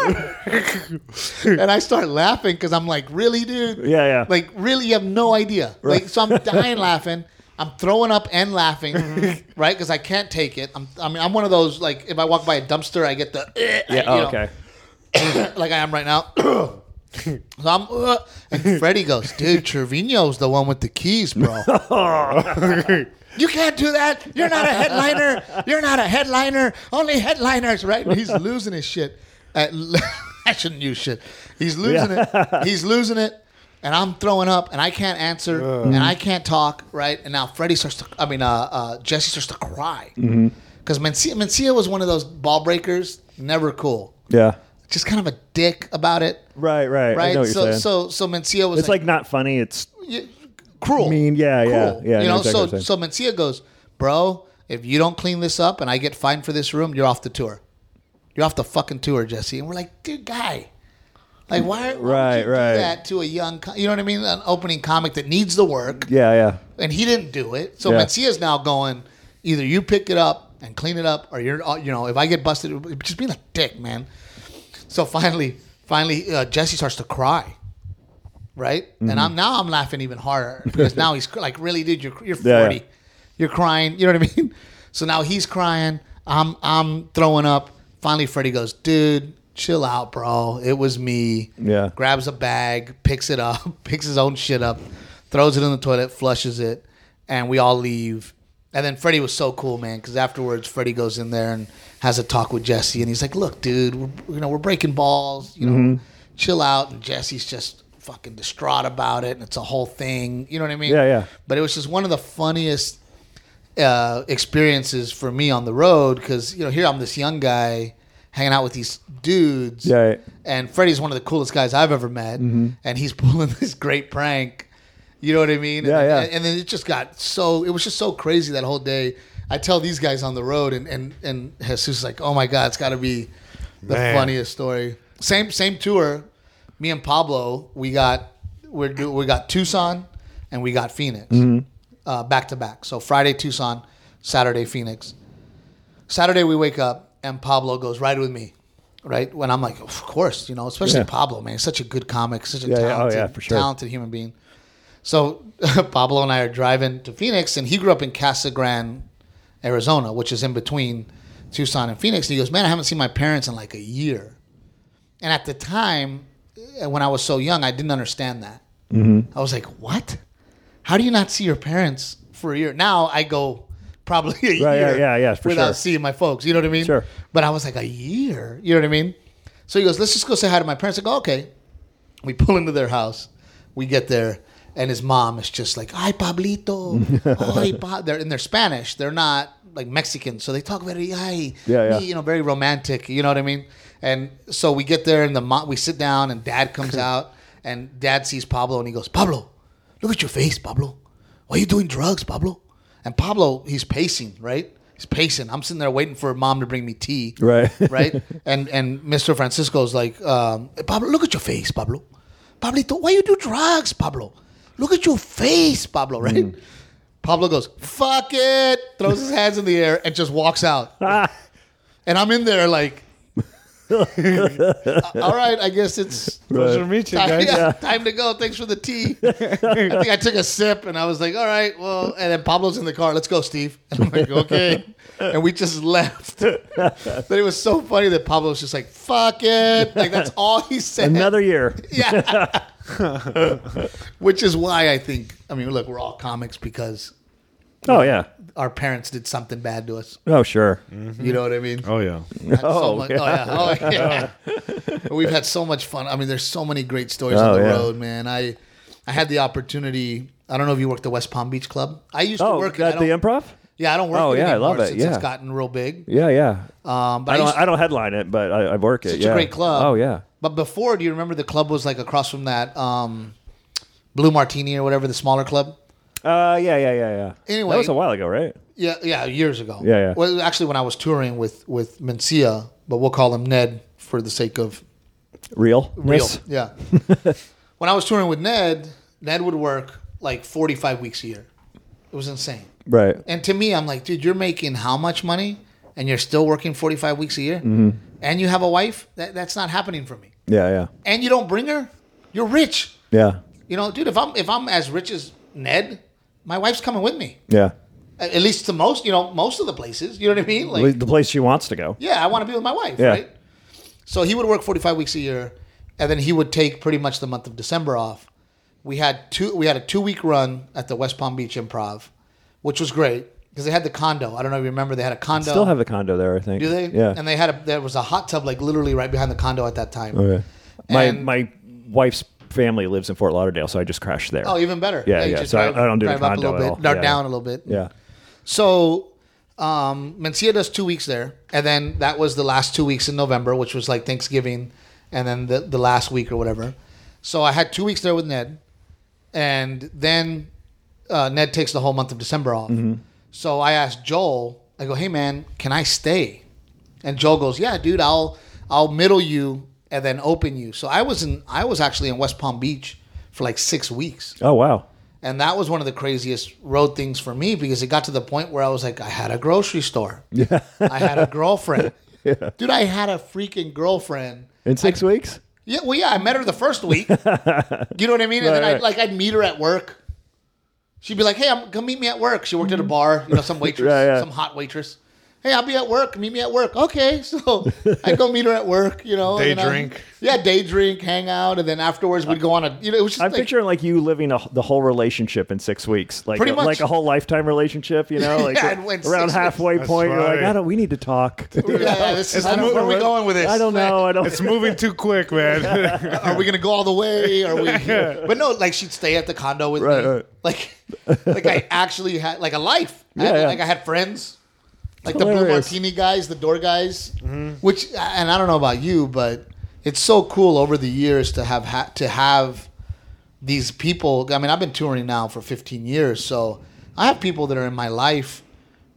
and I start laughing because I'm like, really, dude? Yeah, yeah. Like, really, you have no idea. Like, so I'm dying laughing. I'm throwing up and laughing, right? Because I can't take it. I'm, I mean, I'm one of those like, if I walk by a dumpster, I get the, eh, yeah. you Oh, know, okay. like I am right now. so I'm, uh, and Freddie goes, dude, Trevino's the one with the keys, bro. You can't do that. You're not a headliner. You're not a headliner. Only headliners, right? And he's losing his shit. At, I shouldn't use shit. He's losing it. He's losing it. And I'm throwing up, and I can't answer, and I can't talk, right? And now Freddie starts to, I mean, uh, uh, Jesse starts to cry. Because Mencia, Mencia was one of those ball breakers, never cool. Yeah. Just kind of a dick about it, Right, right. I right? know what you're so, saying. so, so Mencia was it's like not funny. It's y- cruel. mean. Yeah, yeah, yeah. You know, exactly so so Mencia goes, bro. If you don't clean this up and I get fined for this room, you're off the tour. You're off the fucking tour, Jesse. And we're like, dude, guy, like why? why would Right, right. that to a young, co- you know what I mean? An opening comic that needs the work, yeah, yeah. and he didn't do it. So Yeah. Mencia's now going, either you pick it up and clean it up, or you're, uh, you know, if I get busted, just being a dick, man. So finally, finally, uh, Jesse starts to cry. Right, Mm-hmm. and I'm now I'm laughing even harder because now he's cr- like, really, dude, you're you're 40, Yeah, yeah. you're crying, you know what I mean? So now he's crying, I'm I'm throwing up. Finally, Freddie goes, dude, chill out, bro. It was me. Yeah. grabs a bag, picks it up, picks his own shit up, throws it in the toilet, flushes it, and we all leave. And then Freddie was so cool, man, because afterwards Freddie goes in there and has a talk with Jesse, and he's like, "Look, dude, we're, you know we're breaking balls, you know, Mm-hmm. chill out." And Jesse's just fucking distraught about it, and it's a whole thing, you know what I mean? Yeah, yeah. But it was just one of the funniest. uh, experiences for me on the road because you know here I'm this young guy hanging out with these dudes. Yeah, right. And Freddie's one of the coolest guys I've ever met, and he's pulling this great prank. You know what I mean? Yeah, and, yeah. And, and then it just got so. It was just so crazy that whole day. I tell these guys on the road, and and and Jesus is like, "Oh my God, it's got to be the Man. funniest story." Same same tour. Me and Pablo, we got we do we got Tucson, and we got Phoenix, uh, back to back. So Friday Tucson, Saturday Phoenix. Saturday we wake up and Pablo goes ride with me, right? When I'm like, of course, you know, especially Yeah. Pablo, man, he's such a good comic, such a Yeah. Oh, talented, yeah, sure. talented human being. So Pablo and I are driving to Phoenix, and he grew up in Casa Grande, Arizona, which is in between Tucson and Phoenix. And he goes, man, I haven't seen my parents in like a year. And at the time, eh, when I was so young, I didn't understand that. Mm-hmm. I was like, what? How do you not see your parents for a year? Now I go probably a Right, year yeah, yeah, yeah, for without sure. seeing my folks. You know what I mean? Sure. But I was like, a year? You know what I mean? So he goes, let's just go say hi to my parents. I go, okay. We pull into their house. We get there, and his mom is just like, "Hi, Pablito." Hi, pa-" They're in their Spanish. They're not like Mexican, so they talk very, "Hi," Yeah, yeah. you know, very romantic. You know what I mean? And so we get there, and the mom, we sit down, and Dad comes out, and Dad sees Pablo, and he goes, "Pablo, look at your face, Pablo. Why are you doing drugs, Pablo?" And Pablo, he's pacing, right? He's pacing. I'm sitting there waiting for mom to bring me tea Right. right? And and Mr. Francisco's like, um, Pablo, look at your face, Pablo. Pablito, why you do drugs, Pablo? Look at your face, Pablo, right? Pablo goes, fuck it, throws his hands in the air and just walks out. and I'm in there like, Uh, all right, I guess it's Pleasure to meet you time, guys. yeah, time to go. Thanks for the tea. I think I took a sip and I was like, all right, well, and then Pablo's in the car. Let's go, Steve. And I'm like, okay. And we just left. But it was so funny that Pablo was just like, fuck it. Like, that's all he said. Another year. Yeah. Which is why I think, I mean, look, we're all comics because Oh yeah. Our parents did something bad to us. Oh sure. You know what I mean? Oh yeah. Had so Oh, much- yeah. oh, yeah. Oh, yeah. We've had so much fun. I mean, there's so many great stories Oh, on the yeah. road, man. I I had the opportunity. I don't know if you worked the West Palm Beach Club. I used to Oh, work at the improv. Yeah, I don't work. Oh, it yeah, I anymore love it, Since yeah. it's gotten real big. Yeah, yeah. Um, but I I don't. used- I don't headline it, but I, I work it. such yeah. a great club. Oh yeah. But before, do you remember the club was like across from that um, Blue Martini or whatever, the smaller club? Uh, yeah, yeah, yeah, yeah. Anyway- that was a while ago, right? Yeah, yeah, years ago. Yeah, yeah. Well, actually, when I was touring with with Mencia, but we'll call him Ned for the sake of Real. real. Yeah. when I was touring with Ned, Ned would work like forty five weeks a year. It was insane. Right. And to me, I'm like, dude, you're making how much money, and you're still working forty five weeks a year, Mm-hmm. and you have a wife. That, that's not happening for me. Yeah, yeah, And you don't bring her. You're rich. yeah, You know, dude. If I'm if I'm as rich as Ned, my wife's coming with me. yeah. At at least to most, you know, most of the places. You know what I mean? Like, the place she wants to go. yeah, I want to be with my wife, Yeah. right? So he would work 45 weeks a year, and then he would take pretty much the month of December off. We had two. We had a two week run at the West Palm Beach Improv, which was great because they had the condo. I don't know if you remember. They had a condo. They Still have the condo there, I think. Do they? Yeah. And they had a. There was a hot tub like literally right behind the condo at that time. okay. My And- my wife's family lives in Fort Lauderdale, so I just crashed there. Oh, even better. Yeah, yeah. just So I- I don't do the drive up condo a little bit, Yeah. down a little bit. yeah. So um, Mencia does two weeks there, and then that was the last two weeks in November, which was like Thanksgiving, and then the the last week or whatever. So I had two weeks there with Ned, and then uh, Ned takes the whole month of December off. So I asked Joel, I go, "Hey man, can I stay?" And Joel goes, "Yeah, dude, I'll I'll middle you and then open you." So I was in I was actually in West Palm Beach for like six weeks. Oh wow. And that was one of the craziest road things for me because it got to the point where I was like, I had a grocery store. Yeah. I had a girlfriend. yeah. Dude, I had a freaking girlfriend. In six weeks. Yeah, well, yeah, I met her the first week. you know what I mean? And then I right. like I'd meet her at work. She'd be like, "Hey, I'm come meet me at work." She worked at a mm-hmm. bar, you know, some waitress, Right, yeah. some hot waitress. Hey, I'll be at work. Meet me at work. Okay, so I go meet her at work. You know, Day and then I- drink. yeah, day drink, hang out, and then afterwards we'd go on a. You know, it was just I'm like, picturing like you living a, the whole relationship in six weeks, like Pretty a, much. like a whole lifetime relationship. You know, like Yeah, it went around six halfway weeks. point, That's you're like. I don't. We need to talk. Yeah, yeah, this is, It's I don't, where are we going with this? I don't know. I don't. It's moving too quick, man. Are we gonna go all the way? Are we? But no, like she'd stay at the condo with Right, me. right. Like, like I actually had like a life. I had, Yeah, yeah. Like I had friends, like the Blue Hilarious. Martini guys, the door guys. Mm-hmm. Which, and I don't know about you, but it's so cool over the years to have ha- to have these people. I mean, I've been touring now for 15 years, so I have people that are in my life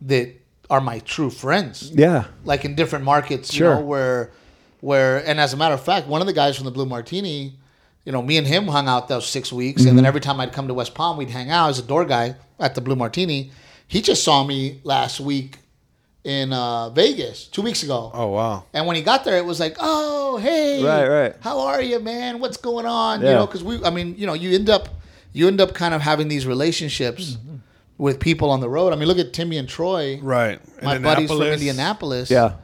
that are my true friends Yeah. like in different markets, you Sure. know, where where and as a matter of fact, one of the guys from the Blue Martini, you know, me and him hung out those six weeks, and Mm-hmm. then every time I'd come to West Palm, we'd hang out as a door guy at the Blue Martini. He just saw me last week in uh, Vegas two weeks ago. Oh wow. And when he got there, it was like, "Oh, hey, Right, right. How are you, man? What's going on?" Yeah. You know, because we, I mean, you know, you end up, you end up kind of having these relationships Mm-hmm. with people on the road. I mean, look at Timmy and Troy, Right. my buddies from Indianapolis. Yeah.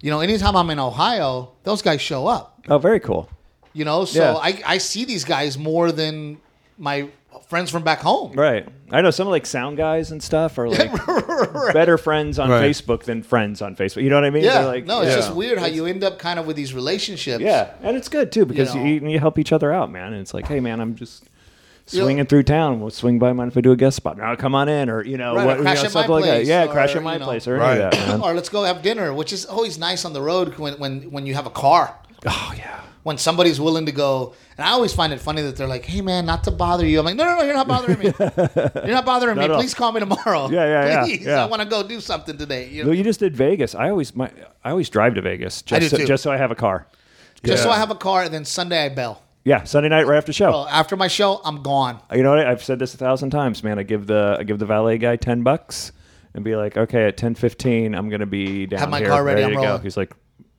You know, anytime I'm in Ohio, those guys show up. Oh, very cool. You know, so Yeah. I, I see these guys more than my friends from back home. Right. I know some like sound guys and stuff are like better friends on Right. Facebook than friends on Facebook. You know what I mean? Yeah. They're like, no, it's Yeah. just weird how you end up kind of with these relationships. Yeah, and it's good too because You you, know. you, help each other out, man. And it's like, hey, man, I'm just You know- swinging through town. We'll swing by, mine if I do a guest spot? Now come on in, or you know, Right, or what, you crash know, at my stuff like that. place, Yeah, or, crash at my you know. place or Right. any of that, man. or let's go have dinner, which is always nice on the road when, when, when you have a car. oh yeah, When somebody's willing to go, and I always find it funny that they're like, "Hey, man, not to bother you." I'm like, "No, no, no, you're not bothering me. you're not bothering me. Please call me tomorrow. Yeah, yeah, yeah, Please, yeah. I want to go do something today. You know? Well, you just did Vegas. I always my I always drive to Vegas just do so, too. just so I have a car. Just so I have a car, and then Sunday I bail. Yeah, Sunday night right after show. Well, after my show, I'm gone. You know what? I've said this a thousand times, man. I give the I give the valet guy ten bucks and be like, okay, at ten fifteen, I'm gonna be down Have my here car ready, ready I'm to go. He's like,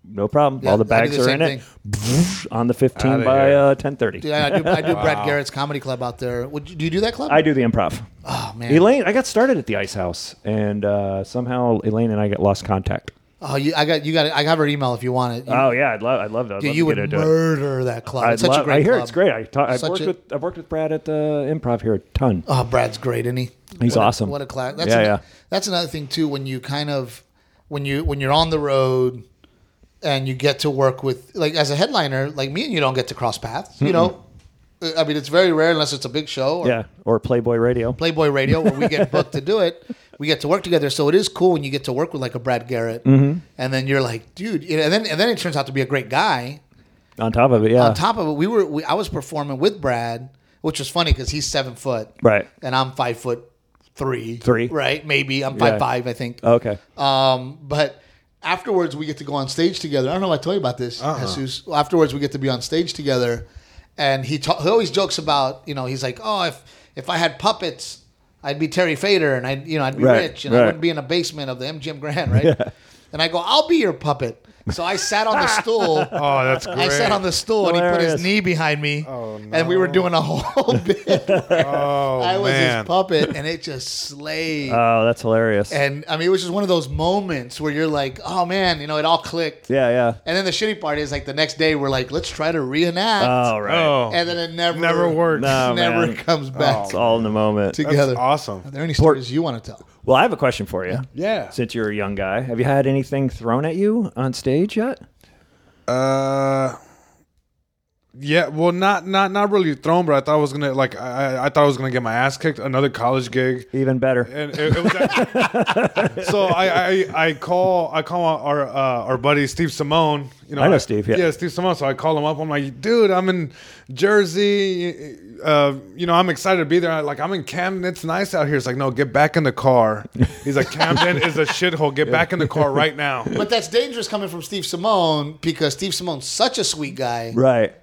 no problem. Yeah, All the I do bags the are same in it. On the fifteen Outta by here. uh, ten thirty. Dude, I do, I do Brad Garrett's comedy club out there. Would you, do you do that club? I do the improv. oh man. Elaine, I got started at the Ice House, and uh, somehow Elaine and I got lost contact. Oh, you, I got you got. I have her email if you want it. You, Oh yeah, I'd love, I'd love that. I'd dude, love you to would get it. murder that club. I'd It's such a love- great I hear club. it's great. I ta- I've Such worked a- with I've worked with Brad at the improv here a ton. Oh, Brad's great, isn't he? He's What a- awesome. What a class. That's Yeah, yeah. That's another thing too. When you kind of when you when you're on the road and you get to work with like as a headliner, like me and you don't get to cross paths. You know, I mean, it's very rare unless it's a big show or Yeah, or Playboy Radio. Playboy Radio where we get booked to do it. We get to work together, so it is cool when you get to work with like a Brad Garrett, Mm-hmm. and then you're like, dude, and then and then it turns out to be a great guy. On top of it, yeah, On top of it, we were we, I was performing with Brad, which was funny because he's seven foot, right. and I'm five foot three, Three. right? Maybe I'm Yeah. five five, I think. Okay. Um, but afterwards, we get to go on stage together. I don't know if I told you about this, Uh-uh. Jesus. Afterwards, we get to be on stage together, and he ta- he always jokes about you know he's like, oh, if if I had puppets, I'd be Terry Fator, and I'd you know I'd be Right, rich, and I wouldn't be in a basement of the MGM Grand, right? And I go, I'll be your puppet. So I sat on the stool. Oh, that's great. I sat on the stool and he put Hilarious. his knee behind me, Oh, and we were doing a whole bit. where Oh I was man. his puppet, and it just slayed. Oh, that's hilarious. And I mean, it was just one of those moments where you're like, oh man, you know, it all clicked. yeah, yeah. And then the shitty part is like the next day we're like, let's try to reenact. Oh, right. Oh, And then it never never works. No, never man. comes back It's all in the moment. together. That's awesome. Are there any stories you want to tell? Well, I have a question for you. Yeah. Since you're a young guy, have you had anything thrown at you on stage yet? Uh, yeah. Well, not not not really thrown, but I thought I was gonna like I I thought I was gonna get my ass kicked. Another college gig. Even better. And it, it was that- so I, I I call I call our uh, our buddy Steve Simone. You know I know Steve, yeah. yeah Steve Simone. So I call him up. I'm like, dude, I'm in Jersey. Uh, you know, I'm excited to be there. I, like, I'm in Camden. It's nice out here. It's like, no, get back in the car. He's like, Camden is a shithole. Get back in the car right now. But that's dangerous coming from Steve Simone because Steve Simone's such a sweet guy. Right.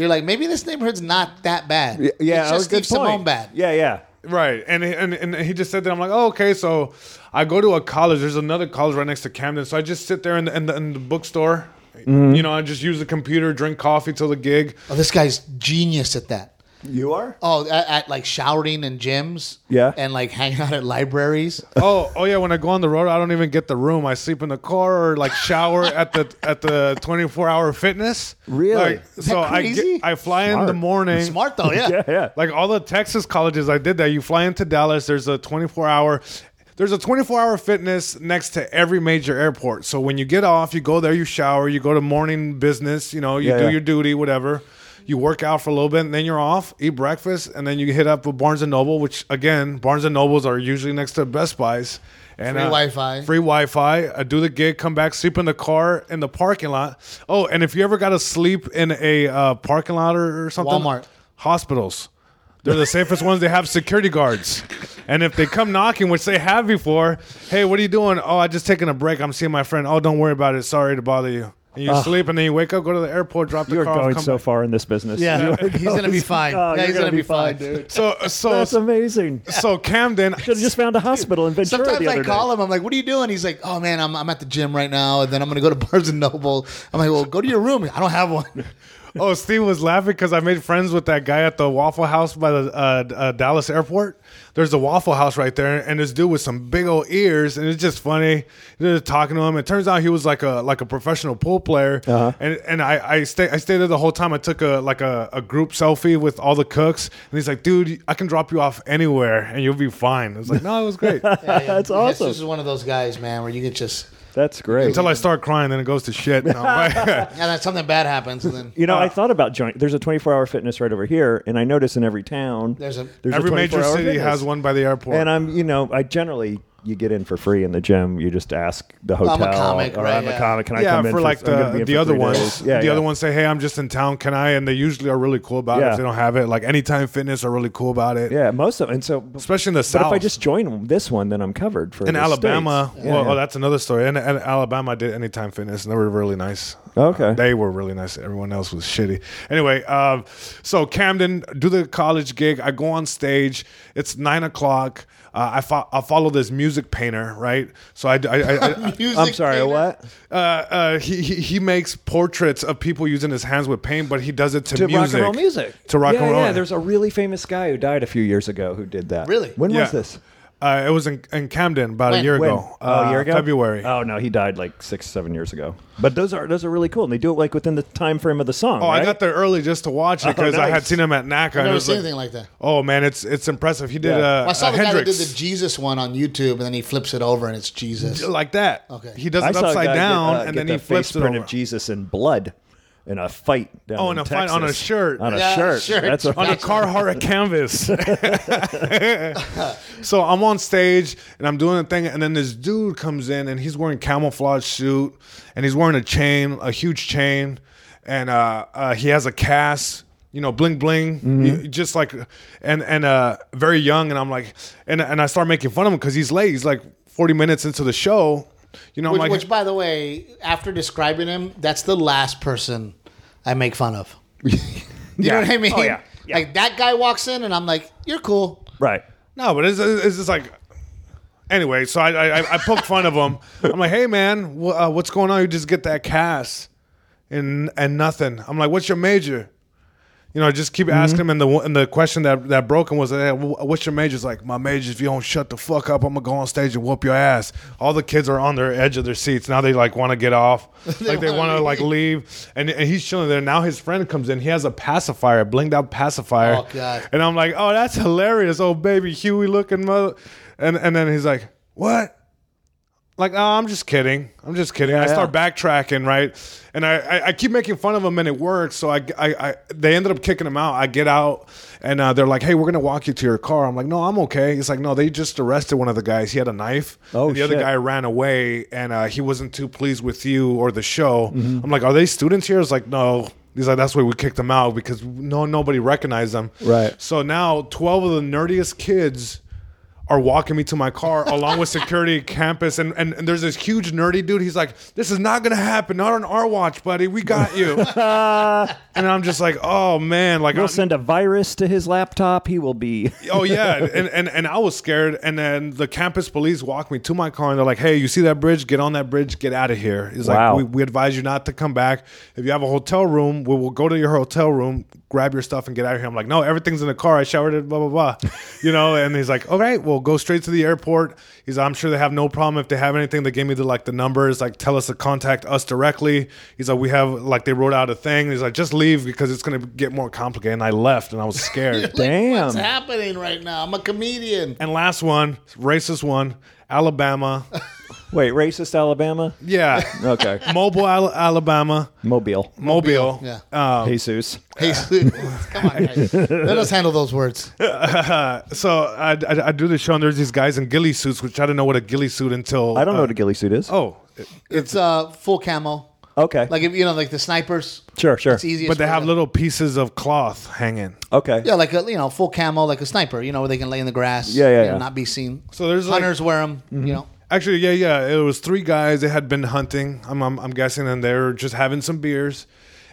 You're like, maybe this neighborhood's not that bad. Yeah, it's that was just a good Steve Simone point. bad. Yeah, yeah. Right, and, and and he just said that I'm like, oh, okay. So I go to a college. There's another college right next to Camden. So I just sit there in the in the, in the bookstore. Mm-hmm. You know, I just use the computer, drink coffee till the gig. Oh, this guy's genius at that. You are? Oh, at, at like showering in gyms. Yeah. And like hanging out at libraries. Oh, oh yeah. When I go on the road, I don't even get the room. I sleep in the car or like shower at the at the 24 hour fitness. Really? Like, so I get, I fly in the morning. Smart though, yeah. Yeah, yeah. Like all the Texas colleges, I did that. You fly into Dallas. There's a 24 hour. There's a 24 hour fitness next to every major airport. So when you get off, you go there, you shower, you go to morning business. You know, you Yeah, do yeah. your duty, whatever. You work out for a little bit, and then you're off. Eat breakfast, and then you hit up with Barnes and Noble, which again, Barnes and Nobles are usually next to Best Buys. And, Free uh, Wi-Fi. Free Wi-Fi. I do the gig, come back, sleep in the car in the parking lot. Oh, and if you ever got to sleep in a uh, parking lot or, or something, Walmart. hospitals. They're the safest ones. They have security guards. And if they come knocking, which they have before, hey, what are you doing? Oh, I just taking a break. I'm seeing my friend. Oh, don't worry about it. Sorry to bother you. And you ah. sleep, and then you wake up, go to the airport, drop the You're car, off, going come so back. far in this business. Yeah, You are he's gonna be fine. Oh, yeah, you're he's gonna gonna be fine, dude. dude. So, so, That's amazing. so Camden. Should have just found a hospital in Ventura Sometimes the other I call day. him. I'm like, "What are you doing?" He's like, "Oh man, I'm, I'm at the gym right now, and then I'm gonna go to Barnes and Noble." I'm like, "Well, go to your room." I don't have one. Oh, Steve was laughing because I made friends with that guy at the Waffle House by the uh, uh, Dallas airport. There's a Waffle House right there, and this dude with some big old ears, and it's just funny. They're just talking to him. It turns out he was like a like a professional pool player, Uh-huh. and and I I stay I stayed there the whole time. I took a like a, a group selfie with all the cooks, and he's like, "Dude, I can drop you off anywhere, and you'll be fine." I was like, "No, it was great." That's awesome. This is one of those guys, man, where you can just That's great. Until I start crying, then it goes to shit. No, yeah, then something bad happens, and then You know, Uh, I thought about joining. There's a 24 hour fitness right over here, and I notice in every town There's a- there's Every major city fitness. has one by the airport. And I'm, you know, I generally you get in for free in the gym. You just ask the hotel. I'm a comic, or right, I'm a yeah. comic. Can I yeah, come in for like I'm gonna be the in the for other three ones. days. Yeah, the yeah. other ones say, "Hey, I'm just in town. Can I?" And they usually are really cool about it. If they don't have it, like Anytime Fitness are really cool about it. Yeah, most of and so. especially in the but south. if I just join this one, then I'm covered for in the Alabama, Yeah, well, yeah. oh, that's another story. In, in Alabama, I did Anytime Fitness, and they were really nice. Okay. Uh, they were really nice. Everyone else was shitty. Anyway, um, so Camden, do the college gig. I go on stage. It's nine o'clock. Uh, I, fo- I follow this music painter, right? So I, I, I, I Music I'm sorry. painter. What? uh, uh, he, he he makes portraits of people using his hands with paint, but he does it to. To music. rock and roll music. To rock yeah, and roll. Yeah, there's a really famous guy who died a few years ago who did that. Really? When Yeah. was this? Uh, it was in, in Camden about a year When? ago. oh, a Uh, year ago. February. Oh no, he died like six, seven years ago. But those are those are really cool, and they do it like within the time frame of the song. Oh, I got there early just to watch it Oh, because I had seen him at NACA. I've never was seen like- anything like that. Oh man, it's it's impressive. He did Yeah. uh, I saw uh, the guy that did the Jesus one on YouTube, and then he flips it over, and it's Jesus. like that. Okay. he does I it upside down get, uh, and get then the he flips face it print over. of Jesus in blood in a fight. Down Oh, in in a fight on a shirt. On a Yeah, shirt. shirt. That's what on a Carhartt canvas. so I'm on stage and I'm doing a thing, and then this dude comes in and he's wearing camouflage suit and he's wearing a chain, a huge chain, and uh, uh, he has a cast. You know, bling bling, you- just like, and and uh, very young, and I'm like, and and I start making fun of him because he's late. He's like 40 minutes into the show. You know, Which, like, which, by the way, after describing him, that's the last person I make fun of. You know what I mean? Oh, yeah. Yeah. Like that guy walks in, and I'm like, "You're cool." Right. No, but it's, it's just like. Anyway, so I I, I poke fun of him. I'm like, hey man, wh- uh, what's going on? You just get that cast, and and nothing. I'm like, what's your major? You know, I just keep mm-hmm. asking him, and the and the question that that broke him was, hey, what's your major? Like my major. If you don't shut the fuck up, I'm gonna go on stage and whoop your ass. All the kids are on their edge of their seats now. They like want to get off, like they wanna want to like leave, and and he's chilling there. Now his friend comes in. He has a pacifier, a blinged out pacifier. Oh, God. And I'm like, oh, that's hilarious. Oh, baby Huey looking mother. And and then he's like, what? Like, oh, I'm just kidding. I'm just kidding. I Yeah, start backtracking, right? And I, I, I keep making fun of him, and it works. So I, I, I they ended up kicking him out. I get out, and uh, they're like, "Hey, we're gonna walk you to your car." I'm like, "No, I'm okay." He's like, "No, they just arrested one of the guys. He had a knife. Oh, and the other guy ran away, and uh, he wasn't too pleased with you or the show." Mm-hmm. I'm like, "Are they students here?" He's like, "No." He's like, "That's why we kicked them out because no nobody recognized them." Right. So now 12 of the nerdiest kids are walking me to my car along with security campus and, and, and there's this huge nerdy dude. He's like this is not gonna happen. Not on our watch buddy. We got you. And i'm just like oh man. Like We'll I'm- send a virus to his laptop. He will be. oh yeah. And, and and i was scared. And then the campus police walked me to my car and they're like hey you see that bridge? Get on that bridge. Get out of here. He's Wow. like we, we advise you not to come back. If you have a hotel room we will go to your hotel room grab your stuff and get out of here. I'm like no everything's in the car. I showered it blah blah blah. You know? And he's like okay well go straight to the airport he's i'm sure they have no problem if they have anything they gave me the like the numbers like tell us to contact us directly he's like we have like they wrote out a thing he's like just leave because it's going to get more complicated and i left and i was scared Like, Damn. what's happening right now? I'm a comedian. and last one, racist one, Alabama. Wait, racist Alabama? Yeah, Okay. Mobile, Al- Alabama, Mobile. Mobile. yeah. Um, Jesus. Hey, come on, guys. Let us handle those words. so I, I, I do the show, and there's these guys in ghillie suits, which I didn't know what a ghillie suit until I don't know uh, what a ghillie suit is. Oh, It's uh, full camo. Okay. Like if you know, like the snipers. sure, sure. It's easiest. but they for have them. little pieces of cloth hanging. Okay. Yeah, like a you know full camo, like a sniper. You know where they can lay in the grass. Yeah, yeah, you know, yeah. Not be seen. So there's like- hunters wear them. You know. Actually, yeah, yeah. It was three guys. They had been hunting. I'm, I'm, I'm guessing, and they were just having some beers,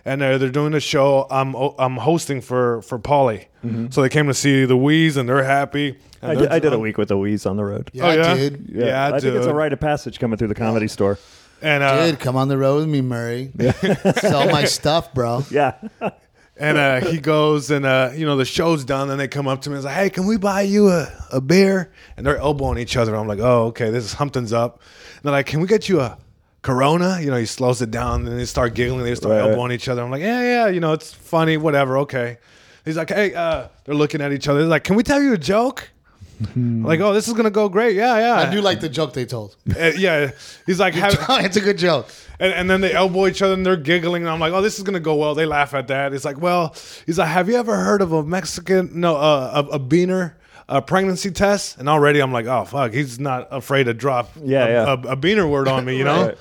and they're, they're doing a show. Um, I'm, I'm um, hosting for for Pauly, mm-hmm. so they came to see the Wheeze, and they're happy. And I they're did, I did a week with the Wheeze on the road. Yeah, Oh, yeah? dude. Yeah, I think it's a rite of passage coming through the comedy store. And uh, Dude, come on the road with me, Murray. Sell my stuff, bro. Yeah. And uh, he goes, and uh, you know the show's done. And they come up to me and say, "Hey, can we buy you a, a beer?" And they're elbowing each other. I'm like, "Oh, okay, this is something's up." And they're like, "Can we get you a Corona?" You know, he slows it down, and they start giggling. They start Right, right. elbowing each other. I'm like, "Yeah, yeah, you know, it's funny, whatever, okay." He's like, "Hey," uh, they're looking at each other. They're like, "Can we tell you a joke?" Like, oh, this is gonna go great. Yeah, yeah. I do like the joke they told. Uh, yeah. He's like, have, it's a good joke. And, and then they elbow each other and they're giggling. And I'm like, oh, this is going to go well. They laugh at that. It's like, well, he's like, have you ever heard of a Mexican, no, uh, a, a beaner, a pregnancy test? And already I'm like, oh, fuck, he's not afraid to drop Yeah, a, yeah. A, a beaner word on me, you know? Right.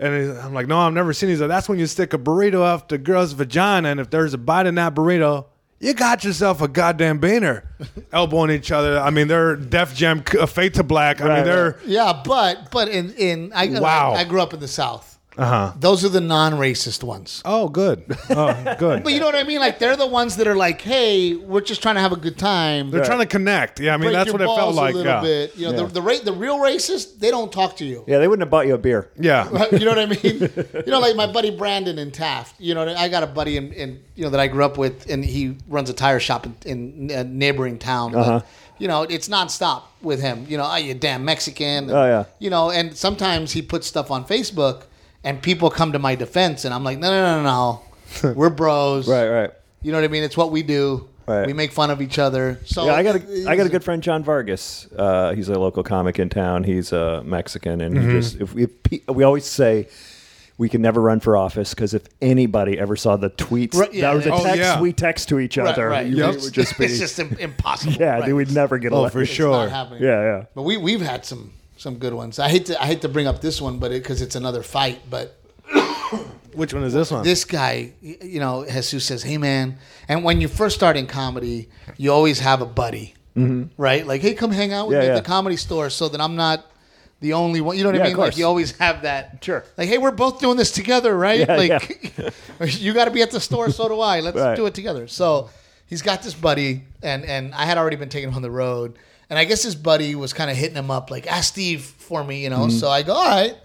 And I'm like, no, I've never seen. it." He's like, that's when you stick a burrito up the girl's vagina, and if there's a bite in that burrito, you got yourself a goddamn beaner. Elbowing each other. I mean, they're Def Jam, Fade to Black. I Right, mean, they're right. Yeah, but but in in I Wow. I, I grew up in the South. Uh huh. Those are the non-racist ones. Oh, good. Oh, good. But you know what I mean? Like they're the ones that are like, "Hey, we're just trying to have a good time." They're trying to connect. Yeah, I mean Break that's your what it felt balls like. A little Yeah, bit. You know, Yeah. the the, ra- the real racists, they don't talk to you. Yeah, they wouldn't have bought you a beer. yeah. you know what I mean? You know, like my buddy Brandon in Taft. You know, I got a buddy in, in you know that I grew up with, and he runs a tire shop in, in a neighboring town. Uh-huh. You know, it's nonstop with him. You know, oh, you damn Mexican. Oh, yeah. You know, and sometimes he puts stuff on Facebook, and people come to my defense, and I'm like, no, no, no, no, we're bros. Right, right. You know what I mean? It's what we do. Right. We make fun of each other. So Yeah, I got a I got a good friend, John Vargas. Uh, he's a local comic in town. He's a Mexican, and Mm-hmm. he just if we, if we always say we can never run for office because if anybody ever saw the tweets Right, yeah, or the yeah. Oh, text yeah. we text to each other, right. it Yep. would just be it's just impossible. yeah, Right. they would never get Oh, elected. for It's sure. not happening. Yeah, yeah. But we we've had some some good ones. I hate to I hate to bring up this one, but because it's another fight. But Which one is this one? this guy, you know, Jesus says, "Hey, man," and when you first start in comedy, you always have a buddy, right? Like, "Hey, come hang out with Mm-hmm. Yeah, me yeah. at the comedy store," so that I'm not the only one. You know what Yeah, I mean? Like, you always have that. Sure. Like, hey, we're both doing this together, right? Yeah, like, you got to be at the store, so do I. Let's Right. do it together. So he's got this buddy, and and I had already been taking him on the road, and I guess his buddy was kind of hitting him up, like, ask Steve for me, you know. Mm-hmm. So I go, all right.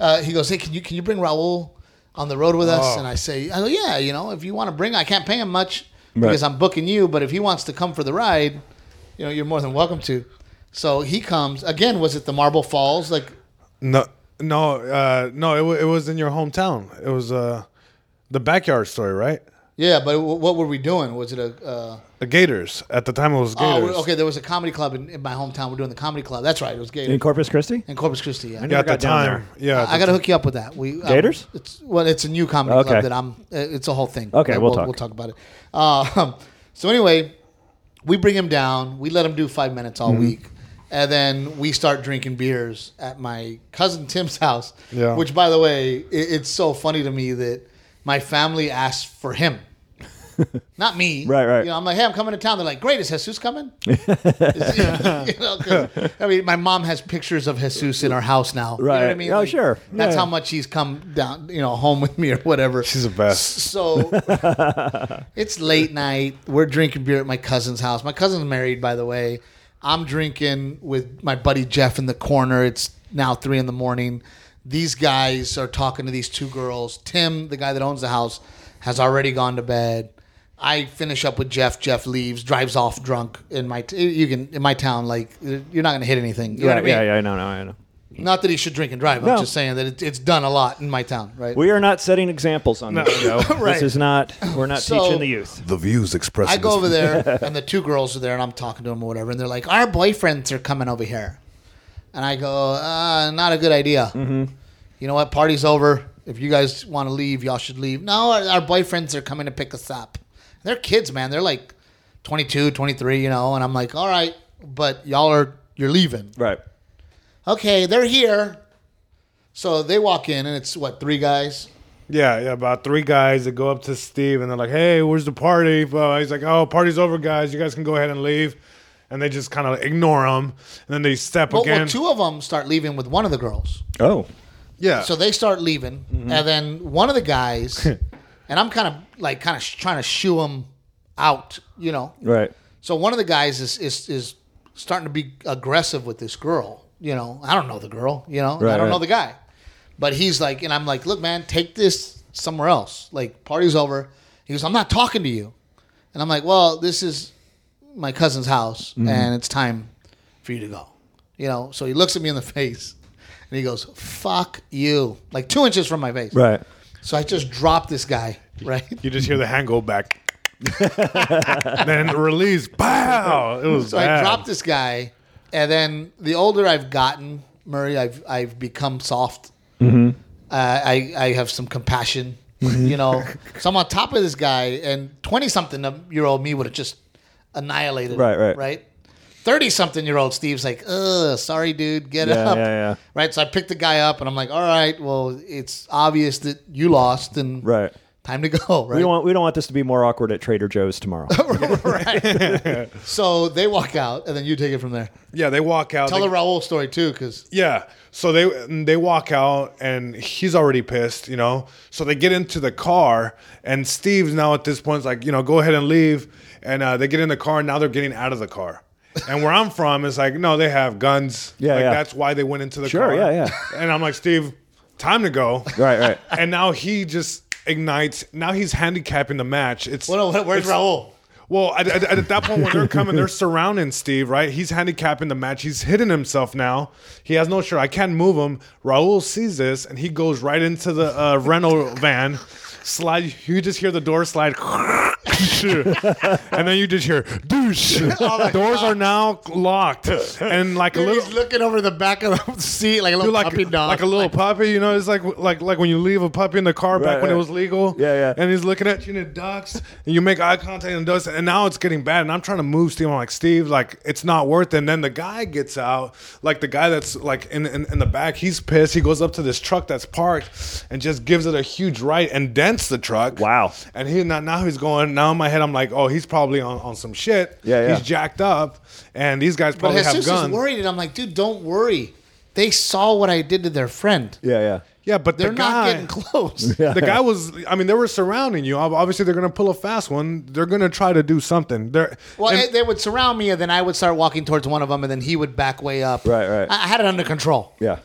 Uh, he goes, hey, can you can you bring Raul on the road with us? Oh. And I say, I go, yeah, you know, if you want to bring, I can't pay him much Right. because I'm booking you, but if he wants to come for the ride, you know, you're more than welcome to. So he comes again. Was it the Marble Falls? Like, no, no, uh, no. It, wa- it was in your hometown. It was uh, the backyard story, right? Yeah, but w- what were we doing? Was it a? Uh, The Gators. At the time, it was Gators. oh, okay. There was a comedy club in, in my hometown. We're doing the comedy club. That's right. It was Gators In Corpus Christi. in Corpus Christi. Yeah. Yeah, at the got down time. Yeah, at I got to hook you up with that. We um, Gators? It's well, it's a new comedy Okay. club that I'm. uh, It's a whole thing. Okay, we'll we'll, talk. We'll talk about it. Uh, so anyway, we bring him down. We let him do five minutes all Mm-hmm. week, and then we start drinking beers at my cousin Tim's house. Yeah. Which, by the way, it, it's so funny to me that my family asked for him. Not me, Right, right. You know, I'm like, hey, I'm coming to town. They're like, great, is Jesus coming? Is- you know, 'cause, I mean, my mom has pictures of Jesus in our house now. You know what I mean? Oh, sure. That's Yeah. how much he's come down, you know, home with me or whatever. She's the best. So it's late night. We're drinking beer at my cousin's house. My cousin's married, by the way. I'm drinking with my buddy Jeff in the corner. It's now three in the morning. These guys are talking to these two girls. Tim, the guy that owns the house, has already gone to bed. I finish up with Jeff. Jeff leaves, drives off drunk. In my t- you can in my town, like you're not going to hit anything. You know Yeah, what I mean? yeah, yeah. I know, no, I know. Not that he should drink and drive. No. I'm just saying that it, it's done a lot in my town, right? We are not setting examples on this show. Right. This is not. We're not So- teaching the youth. The views expressed. I go over there, and the two girls are there, and I'm talking to them or whatever, and they're like, "Our boyfriends are coming over here," And I go, uh, not a good idea. Mm-hmm. You know what? Party's over. If you guys want to leave, y'all should leave. No, our, our boyfriends are coming to pick us up. They're kids, man. They're like 22, 23, you know. And I'm like, all right, but y'all are, you're leaving. Right. Okay, they're here. So they walk in, and it's what, three guys? Yeah, yeah, about three guys that go up to Steve and they're like, "Hey, where's the party?" Well, he's like, "Oh, party's over, guys. You guys can go ahead and leave." And they just kind of ignore him, and then they step Well, again. well, two of them start leaving with one of the girls. Oh. yeah, So they start leaving, mm-hmm. and then one of the guys, and I'm kind of like kind of sh- trying to shoo him out, you know. Right. So one of the guys is is is starting to be aggressive with this girl. You know, I don't know the girl. You know, Right, I don't right. know the guy, but he's like, and I'm like, look, man, take this somewhere else. Like, party's over. He goes, I'm not talking to you, and I'm like, well, this is my cousin's house, Mm-hmm. and it's time for you to go. You know, so he looks at me in the face, and he goes, "Fuck you!" Like two inches from my face. Right. So I just dropped this guy. Right. you just hear the hand go back, then release. Pow! It was So bad. I dropped this guy, and then the older I've gotten, Murray, I've I've become soft. Mm-hmm. Uh, I I have some compassion. You know, so I'm on top of this guy, and twenty something year old me would have just annihilated. Right, right. right. Thirty something year old Steve's like, "Ugh, sorry, dude, get Yeah, up." yeah, yeah. Right. So I picked the guy up, and I'm like, "All right, well, it's obvious that you lost, and Right. time to go." Right. We don't want we don't want this to be more awkward at Trader Joe's tomorrow. Right. so they walk out, and then you take it from there. yeah, they walk out. Tell they- the Raul story too, because Yeah. So they they walk out and he's already pissed, you know. So they get into the car and Steve's now at this point is like, you know, go ahead and leave. And uh, they get in the car and now they're getting out of the car. And where I'm from is like, no, they have guns. Yeah, like yeah. that's why they went into the Sure, car. yeah, yeah. And I'm like, Steve, time to go. right, right. And now he just ignites. Now he's handicapping the match. It's well, no, where's it's- Raul? well, at, at, at that point when they're coming, they're surrounding Steve, right? He's handicapping the match. He's hitting himself now. He has no shirt. I can't move him. Raul sees this and he goes right into the uh, rental van. Slide. You just hear the door slide, and then you just hear douche. Oh Doors are now locked, and like a little. he's looking over the back of the seat like a little Dude, like, puppy dog. like a little puppy, you know. It's like like like when you leave a puppy in the car back Right, when it was legal. Yeah, yeah. And he's looking at you and it ducks, and you make eye contact and does, and now it's getting bad. And I'm trying to move Steve. I'm like, Steve, like it's not worth it. And then the guy gets out, like the guy that's like in in, in the back, he's pissed. He goes up to this truck that's parked and just gives it a huge right and dents the truck. Wow. And he now, now he's going. Now in my head, I'm like, oh, he's probably on, on some shit. Yeah, yeah. He's jacked up, and these guys but probably have Jesus guns. is worried, and I'm like, dude, don't worry. They saw what I did to their friend. Yeah, yeah. Yeah, but They're the not getting close. the guy was. I mean, they were surrounding you. Obviously, they're going to pull a fast one. They're going to try to do something. They're Well, and- eh, they would surround me, and then I would start walking towards one of them, and then he would back way up. Right, right. I, I had it under control. Yeah.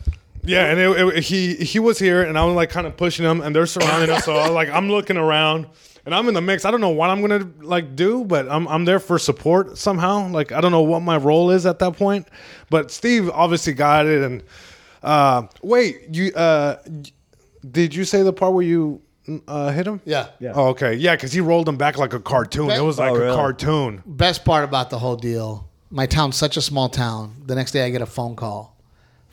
Yeah, and it, it- he he was here, and I was like kind of pushing him, and they're surrounding us. So I was like I'm looking around, and I'm in the mix. I don't know what I'm going to like do, but I'm I'm there for support somehow. Like I don't know what my role is at that point, but Steve obviously got it. And uh, wait, you uh, did you say the part where you uh, hit him? Yeah. Yeah. Oh, okay. Yeah, because he rolled him back like a cartoon. It was like Oh, a really? cartoon. Best part about the whole deal, my town's such a small town. The next day, I get a phone call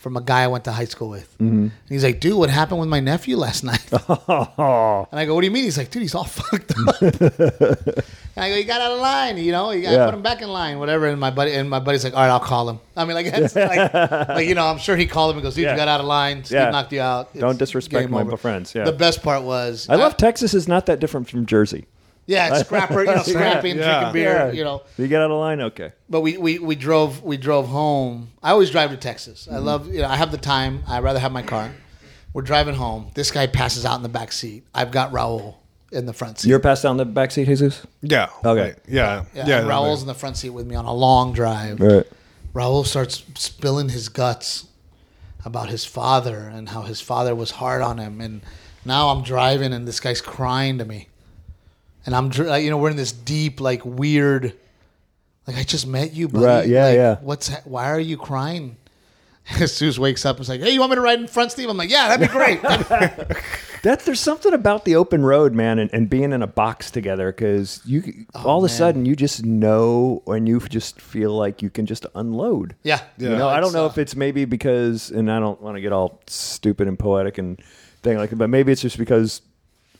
from a guy I went to high school with. Mm-hmm. And he's like, dude, what happened with my nephew last night? Oh. And I go, what do you mean? He's like, dude, he's all fucked up. and I go, he got out of line. You know, you got to Yeah. put him back in line, whatever. And my buddy, and my buddy's like, all right, I'll call him. I mean, like, it's like, like, you know, I'm sure he called him and goes, dude, Yeah. you got out of line. Steve Yeah. knocked you out. It's Don't disrespect my over." friends, yeah. The best part was, I love Texas is not that different from Jersey. Yeah, it's scrapper, you know, scrapping, Yeah. drinking beer, Yeah. you know. You get out of line, okay. But we, we, we drove we drove home. I always drive to Texas. I mm-hmm. love you know I have the time. I would rather have my car. We're driving home. This guy passes out in the back seat. I've got Raul in the front seat. You're passed down the back seat, Jesus? Yeah. Okay. Yeah. yeah, Yeah. and Raul's in the front seat with me on a long drive. Right. Raul starts spilling his guts about his father and how his father was hard on him. And now I'm driving and this guy's crying to me. And I'm, dr- you know, we're in this deep, like weird, like I just met you, buddy. Right, yeah, Like, yeah. What's, ha- why are you crying? Jesus wakes up and is like, "Hey, you want me to ride in front, Steve?" I'm like, "Yeah, that'd be great." That there's something about the open road, man, and, and being in a box together because you all of a sudden you just know and you just feel like you can just unload. yeah, You know, I don't know uh, if it's maybe because, and I don't want to get all stupid and poetic and thing like that, but maybe it's just because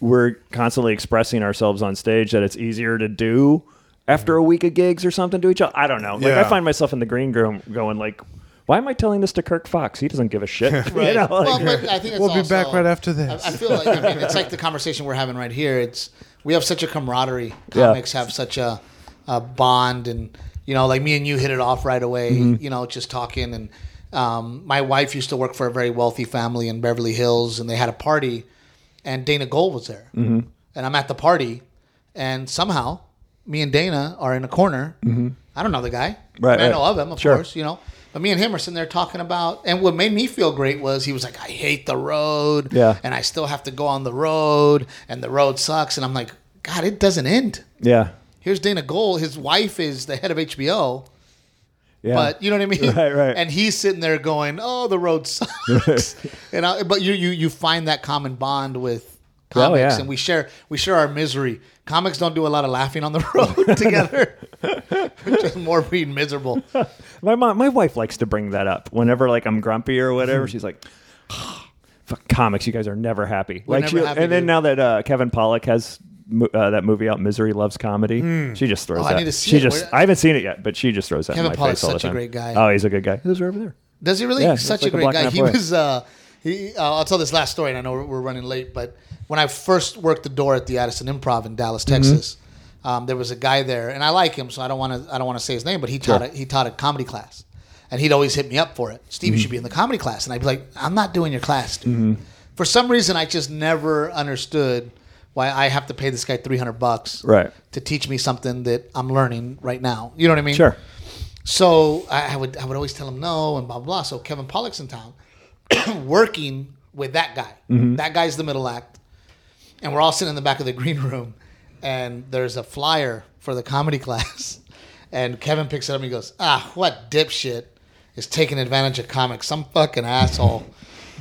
we're constantly expressing ourselves on stage that it's easier to do after a week of gigs or something to each other. I don't know. Like I find myself in the green room going like, why am I telling this to Kirk Fox? He doesn't give a shit. Right. You know, well, like- but I think it's We'll be back right after this. I, I feel like I mean it's like the conversation we're having right here. It's we have such a camaraderie. Yeah. Comics have such a, a bond, and you know, like me and you hit it off right away. Mm-hmm. You know, just talking. And um, my wife used to work for a very wealthy family in Beverly Hills, and they had a party, and Dana Gould was there, mm-hmm. and I'm at the party, and somehow me and Dana are in a corner. I don't know the guy, Mm-hmm. Right, I right. know of him, of Sure. course, you know. But me and him are sitting there talking about, and what made me feel great was he was like, "I hate the road, Yeah. and I still have to go on the road, and the road sucks." And I'm like, "God, it doesn't end." yeah. Here's Dana Gould. His wife is the head of HBO, Yeah. but you know what I mean, Right, right. And he's sitting there going, "Oh, the road sucks," and I, but you you you find that common bond with Oh, comics, yeah. and we share we share our misery. Comics don't do a lot of laughing on the road together, just more being miserable. My mom, my wife likes to bring that up whenever like I'm grumpy or whatever. She's like, "Fuck comics, you guys are never happy." like, never she, happy, and then now that uh, Kevin Pollak has uh, that movie out, "Misery Loves Comedy," she just throws Oh, I that. need to see she it. just, Where- I haven't seen it yet, but she just throws that Kevin in my Pollak's face all the such a time. great guy. Oh, he's a good guy. He lives over there. Does he really? Yeah, such a a great block guy. He away. was. Uh, he, uh, I'll tell this last story, and I know we're, running late, but when I first worked the door at the Addison Improv in Dallas, Mm-hmm. Texas, um, there was a guy there, and I like him, so I don't want to. I don't want to say his name, but he taught Sure. a, he taught a comedy class, and he'd always hit me up for it. Steve, Mm-hmm. you should be in the comedy class, and I'd be like, I'm not doing your class, dude. For some reason, I just never understood why I have to pay this guy 300 bucks Right. to teach me something that I'm learning right now. You know what I mean? Sure. So I, I would I would always tell him no and blah blah blah. So Kevin Pollak's in town, working with that guy. That guy's the middle act, and we're all sitting in the back of the green room, and there's a flyer for the comedy class, and Kevin picks it up and he goes, "Ah, what dipshit is taking advantage of comics? Some fucking asshole."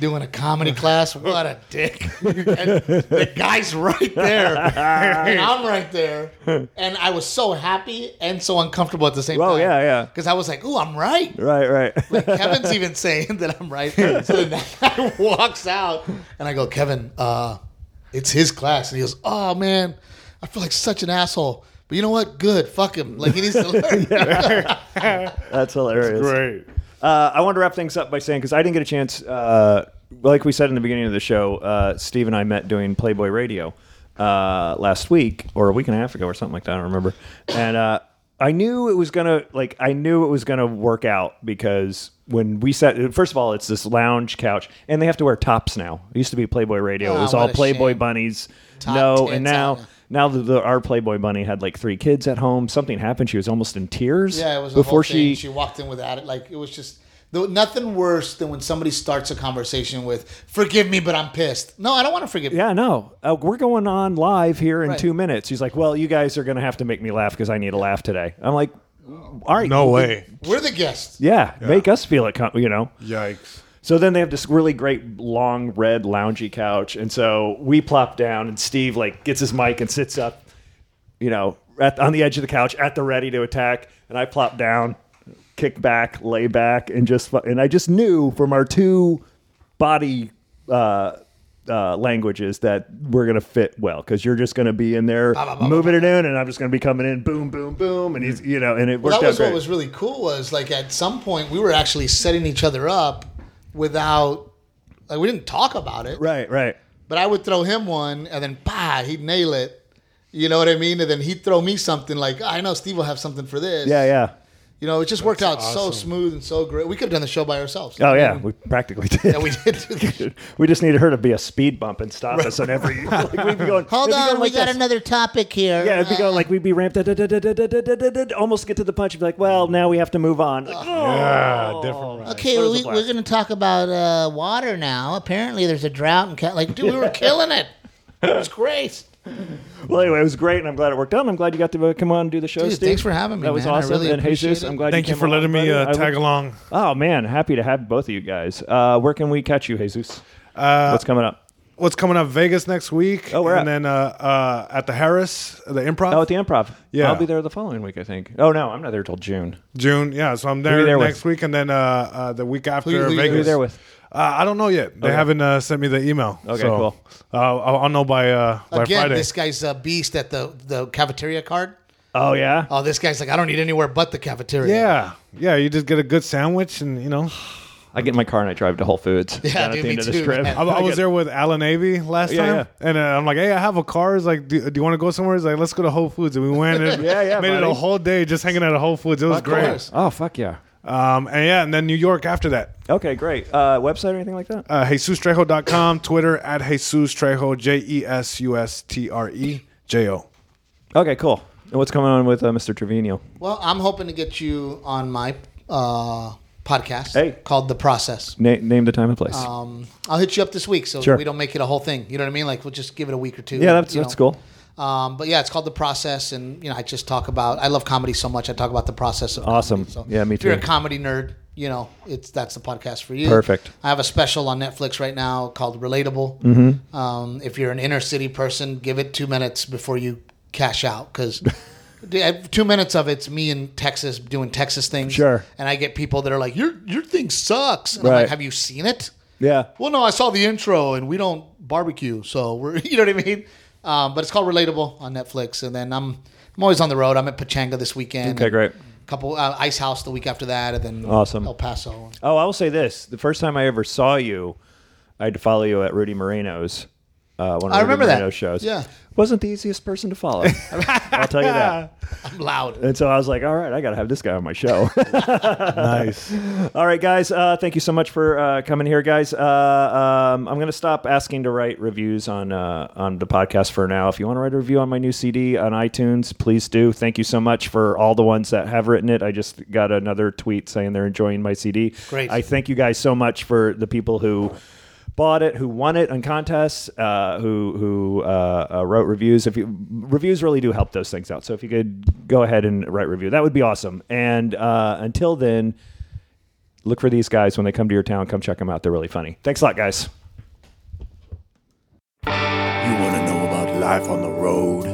Doing a comedy class, what a dick! And the guy's right there, and I'm right there, and I was so happy and so uncomfortable at the same Well, time. yeah, yeah. Because I was like, "Ooh, I'm right." Right, right. Like Kevin's even saying that I'm right. So then that guy walks out, and I go, "Kevin, uh, it's his class," and he goes, "Oh man, I feel like such an asshole." But you know what? Good. Fuck him. Like he needs to learn. That's hilarious. Great. Uh, I want to wrap things up by saying because I didn't get a chance, uh, like we said in the beginning of the show, uh, Steve and I met doing Playboy Radio uh, last week or a week and a half ago or something like that. I don't remember. And uh, I knew it was gonna like I knew it was gonna work out because when we sat, first of all, it's this lounge couch, and they have to wear tops now. It used to be Playboy Radio. it Ah, was what all a Playboy shame. bunnies. Top no, tits and now. Now the, the, our Playboy bunny had like three kids at home. Something happened. She was almost in tears. yeah, it was before she. She walked in with that. Like it was just there, nothing worse than when somebody starts a conversation with "Forgive me, but I'm pissed." No, I don't want to forgive you. Yeah, no. Uh, we're going on live here in Right. two minutes. He's like, well, you guys are going to have to make me laugh because I need a laugh today. I'm like, all right. No way. We're the guests. Yeah, make us feel it, com- you know. Yikes. So then they have this really great long red loungy couch, and so we plop down, and Steve like gets his mic and sits up, you know, at, on the edge of the couch at the ready to attack, and I plop down, kick back, lay back, and just and I just knew from our two body uh, uh, languages that we're gonna fit well because you're just gonna be in there moving it in, and I'm just gonna be coming in, boom, boom, boom, and he's you know, and it Well, worked that was out great. what was really cool. Was like at some point we were actually setting each other up without like we didn't talk about it. right, right. But I would throw him one, and then bah, he'd nail it. You know what I mean? And then he'd throw me something like, I know Steve will have something for this. Yeah, yeah you know, it just That's worked out awesome. so smooth and so great. We could have done the show by ourselves. Oh yeah, we practically did. Yeah, we did. we just needed her to be a speed bump and stop right. us on every. Like, we'd be going. Hold on, going we like got this. another topic here. Yeah, it'd be going like we'd be ramped. Almost get to the punch. And be like, well, now we have to move on. Yeah, different. Okay, we, are going to talk about water now. Apparently, there's a drought and like, dude, we were killing it. It was great. Well, anyway, it was great, and I'm glad it worked out. and I'm glad you got to uh, come on and do the show, Dude, Steve. thanks for having me, That was man. I awesome. really and appreciate Jesus, it. I'm glad. Thank you came for letting along, me uh, tag look- along. Oh man, happy to have both of you guys. Uh, where can we catch you, Jesus? Uh, What's coming up? What's coming up? Vegas next week. Oh, where and at? then uh, uh, at the Harrah's, the Improv. Oh, at the Improv. Yeah. I'll be there the following week. I think. Oh no, I'm not there till June. June. Yeah, so I'm you there, there with? next week, and then uh, uh, the week after who you Vegas. there Who you there with? Uh, I don't know yet. They Okay. haven't uh, sent me the email. Okay, so, cool. Uh, I'll, I'll know by uh, by Again, Friday. this guy's a beast at the the cafeteria card. Oh yeah. Oh, this guy's like, I don't need anywhere but the cafeteria. yeah, yeah. You just get a good sandwich, and you know. I get in my car and I drive to Whole Foods. Yeah, down at the end of the too, strip. man. I, I was there with Alan Avey last Yeah, time, yeah. and uh, I'm like, "Hey, I have a car." He's like, "Do, do you want to go somewhere?" He's like, "Let's go to Whole Foods," and we went and Yeah, yeah, made it buddy. a whole day just hanging out at Whole Foods. It was Of great. course. Oh fuck yeah. Um, and yeah, and then New York after that. Okay, great. Uh, website or anything like that? Uh, JesusTrejo.com, Twitter at Jesus Trejo, J E S U S T R E J O. Okay, cool. And what's going on with uh, Mr. Trevino? Well, I'm hoping to get you on my uh, podcast Hey. called The Process. Na- name the time and place. Um, I'll hit you up this week so Sure. we don't make it a whole thing. You know what I mean? Like we'll just give it a week or two. yeah, that's that's know. cool. Um, but yeah, it's called The Process, and you know, I just talk about. I love comedy so much. I talk about the process of Awesome. comedy. So Yeah, me too. If you're a comedy nerd, you know, it's that's the podcast for you. Perfect. I have a special on Netflix right now called Relatable. Mm-hmm. Um, if you're an inner city person, give it two minutes before you cash out because. Two minutes of it's me in Texas doing Texas things. Sure. And I get people that are like, "Your your thing sucks." And I'm Right. like, "Have you seen it?" Yeah. Well, no, I saw the intro, and we don't barbecue, so we're you know what I mean. Um, but it's called Relatable on Netflix, and then I'm I'm always on the road. I'm at Pachanga this weekend. Okay, great. Couple uh, Ice House the week after that, and then Awesome. El Paso. Oh, I will say this: the first time I ever saw you, I had to follow you at Rudy Moreno's. Uh, one of I Rudy remember that. Moreno's shows. Yeah. wasn't the easiest person to follow. I'll tell you that. I'm loud. And so I was like, all right, I got to have this guy on my show. Nice. All right, guys. Uh, thank you so much for uh, coming here, guys. Uh, um, I'm going to stop asking to write reviews on uh, on the podcast for now. If you want to write a review on my new CD on iTunes, please do. Thank you so much for all the ones that have written it. I just got another tweet saying they're enjoying my CD. Great. I thank you guys so much for the people who bought it, who won it on contests, uh, who who uh, uh, wrote reviews. If you reviews really do help those things out. So if you could go ahead and write review, that would be awesome. And uh, until then look for these guys when they come to your town. Come check them out. They're really funny. Thanks a lot, guys. You want to know about life on the road?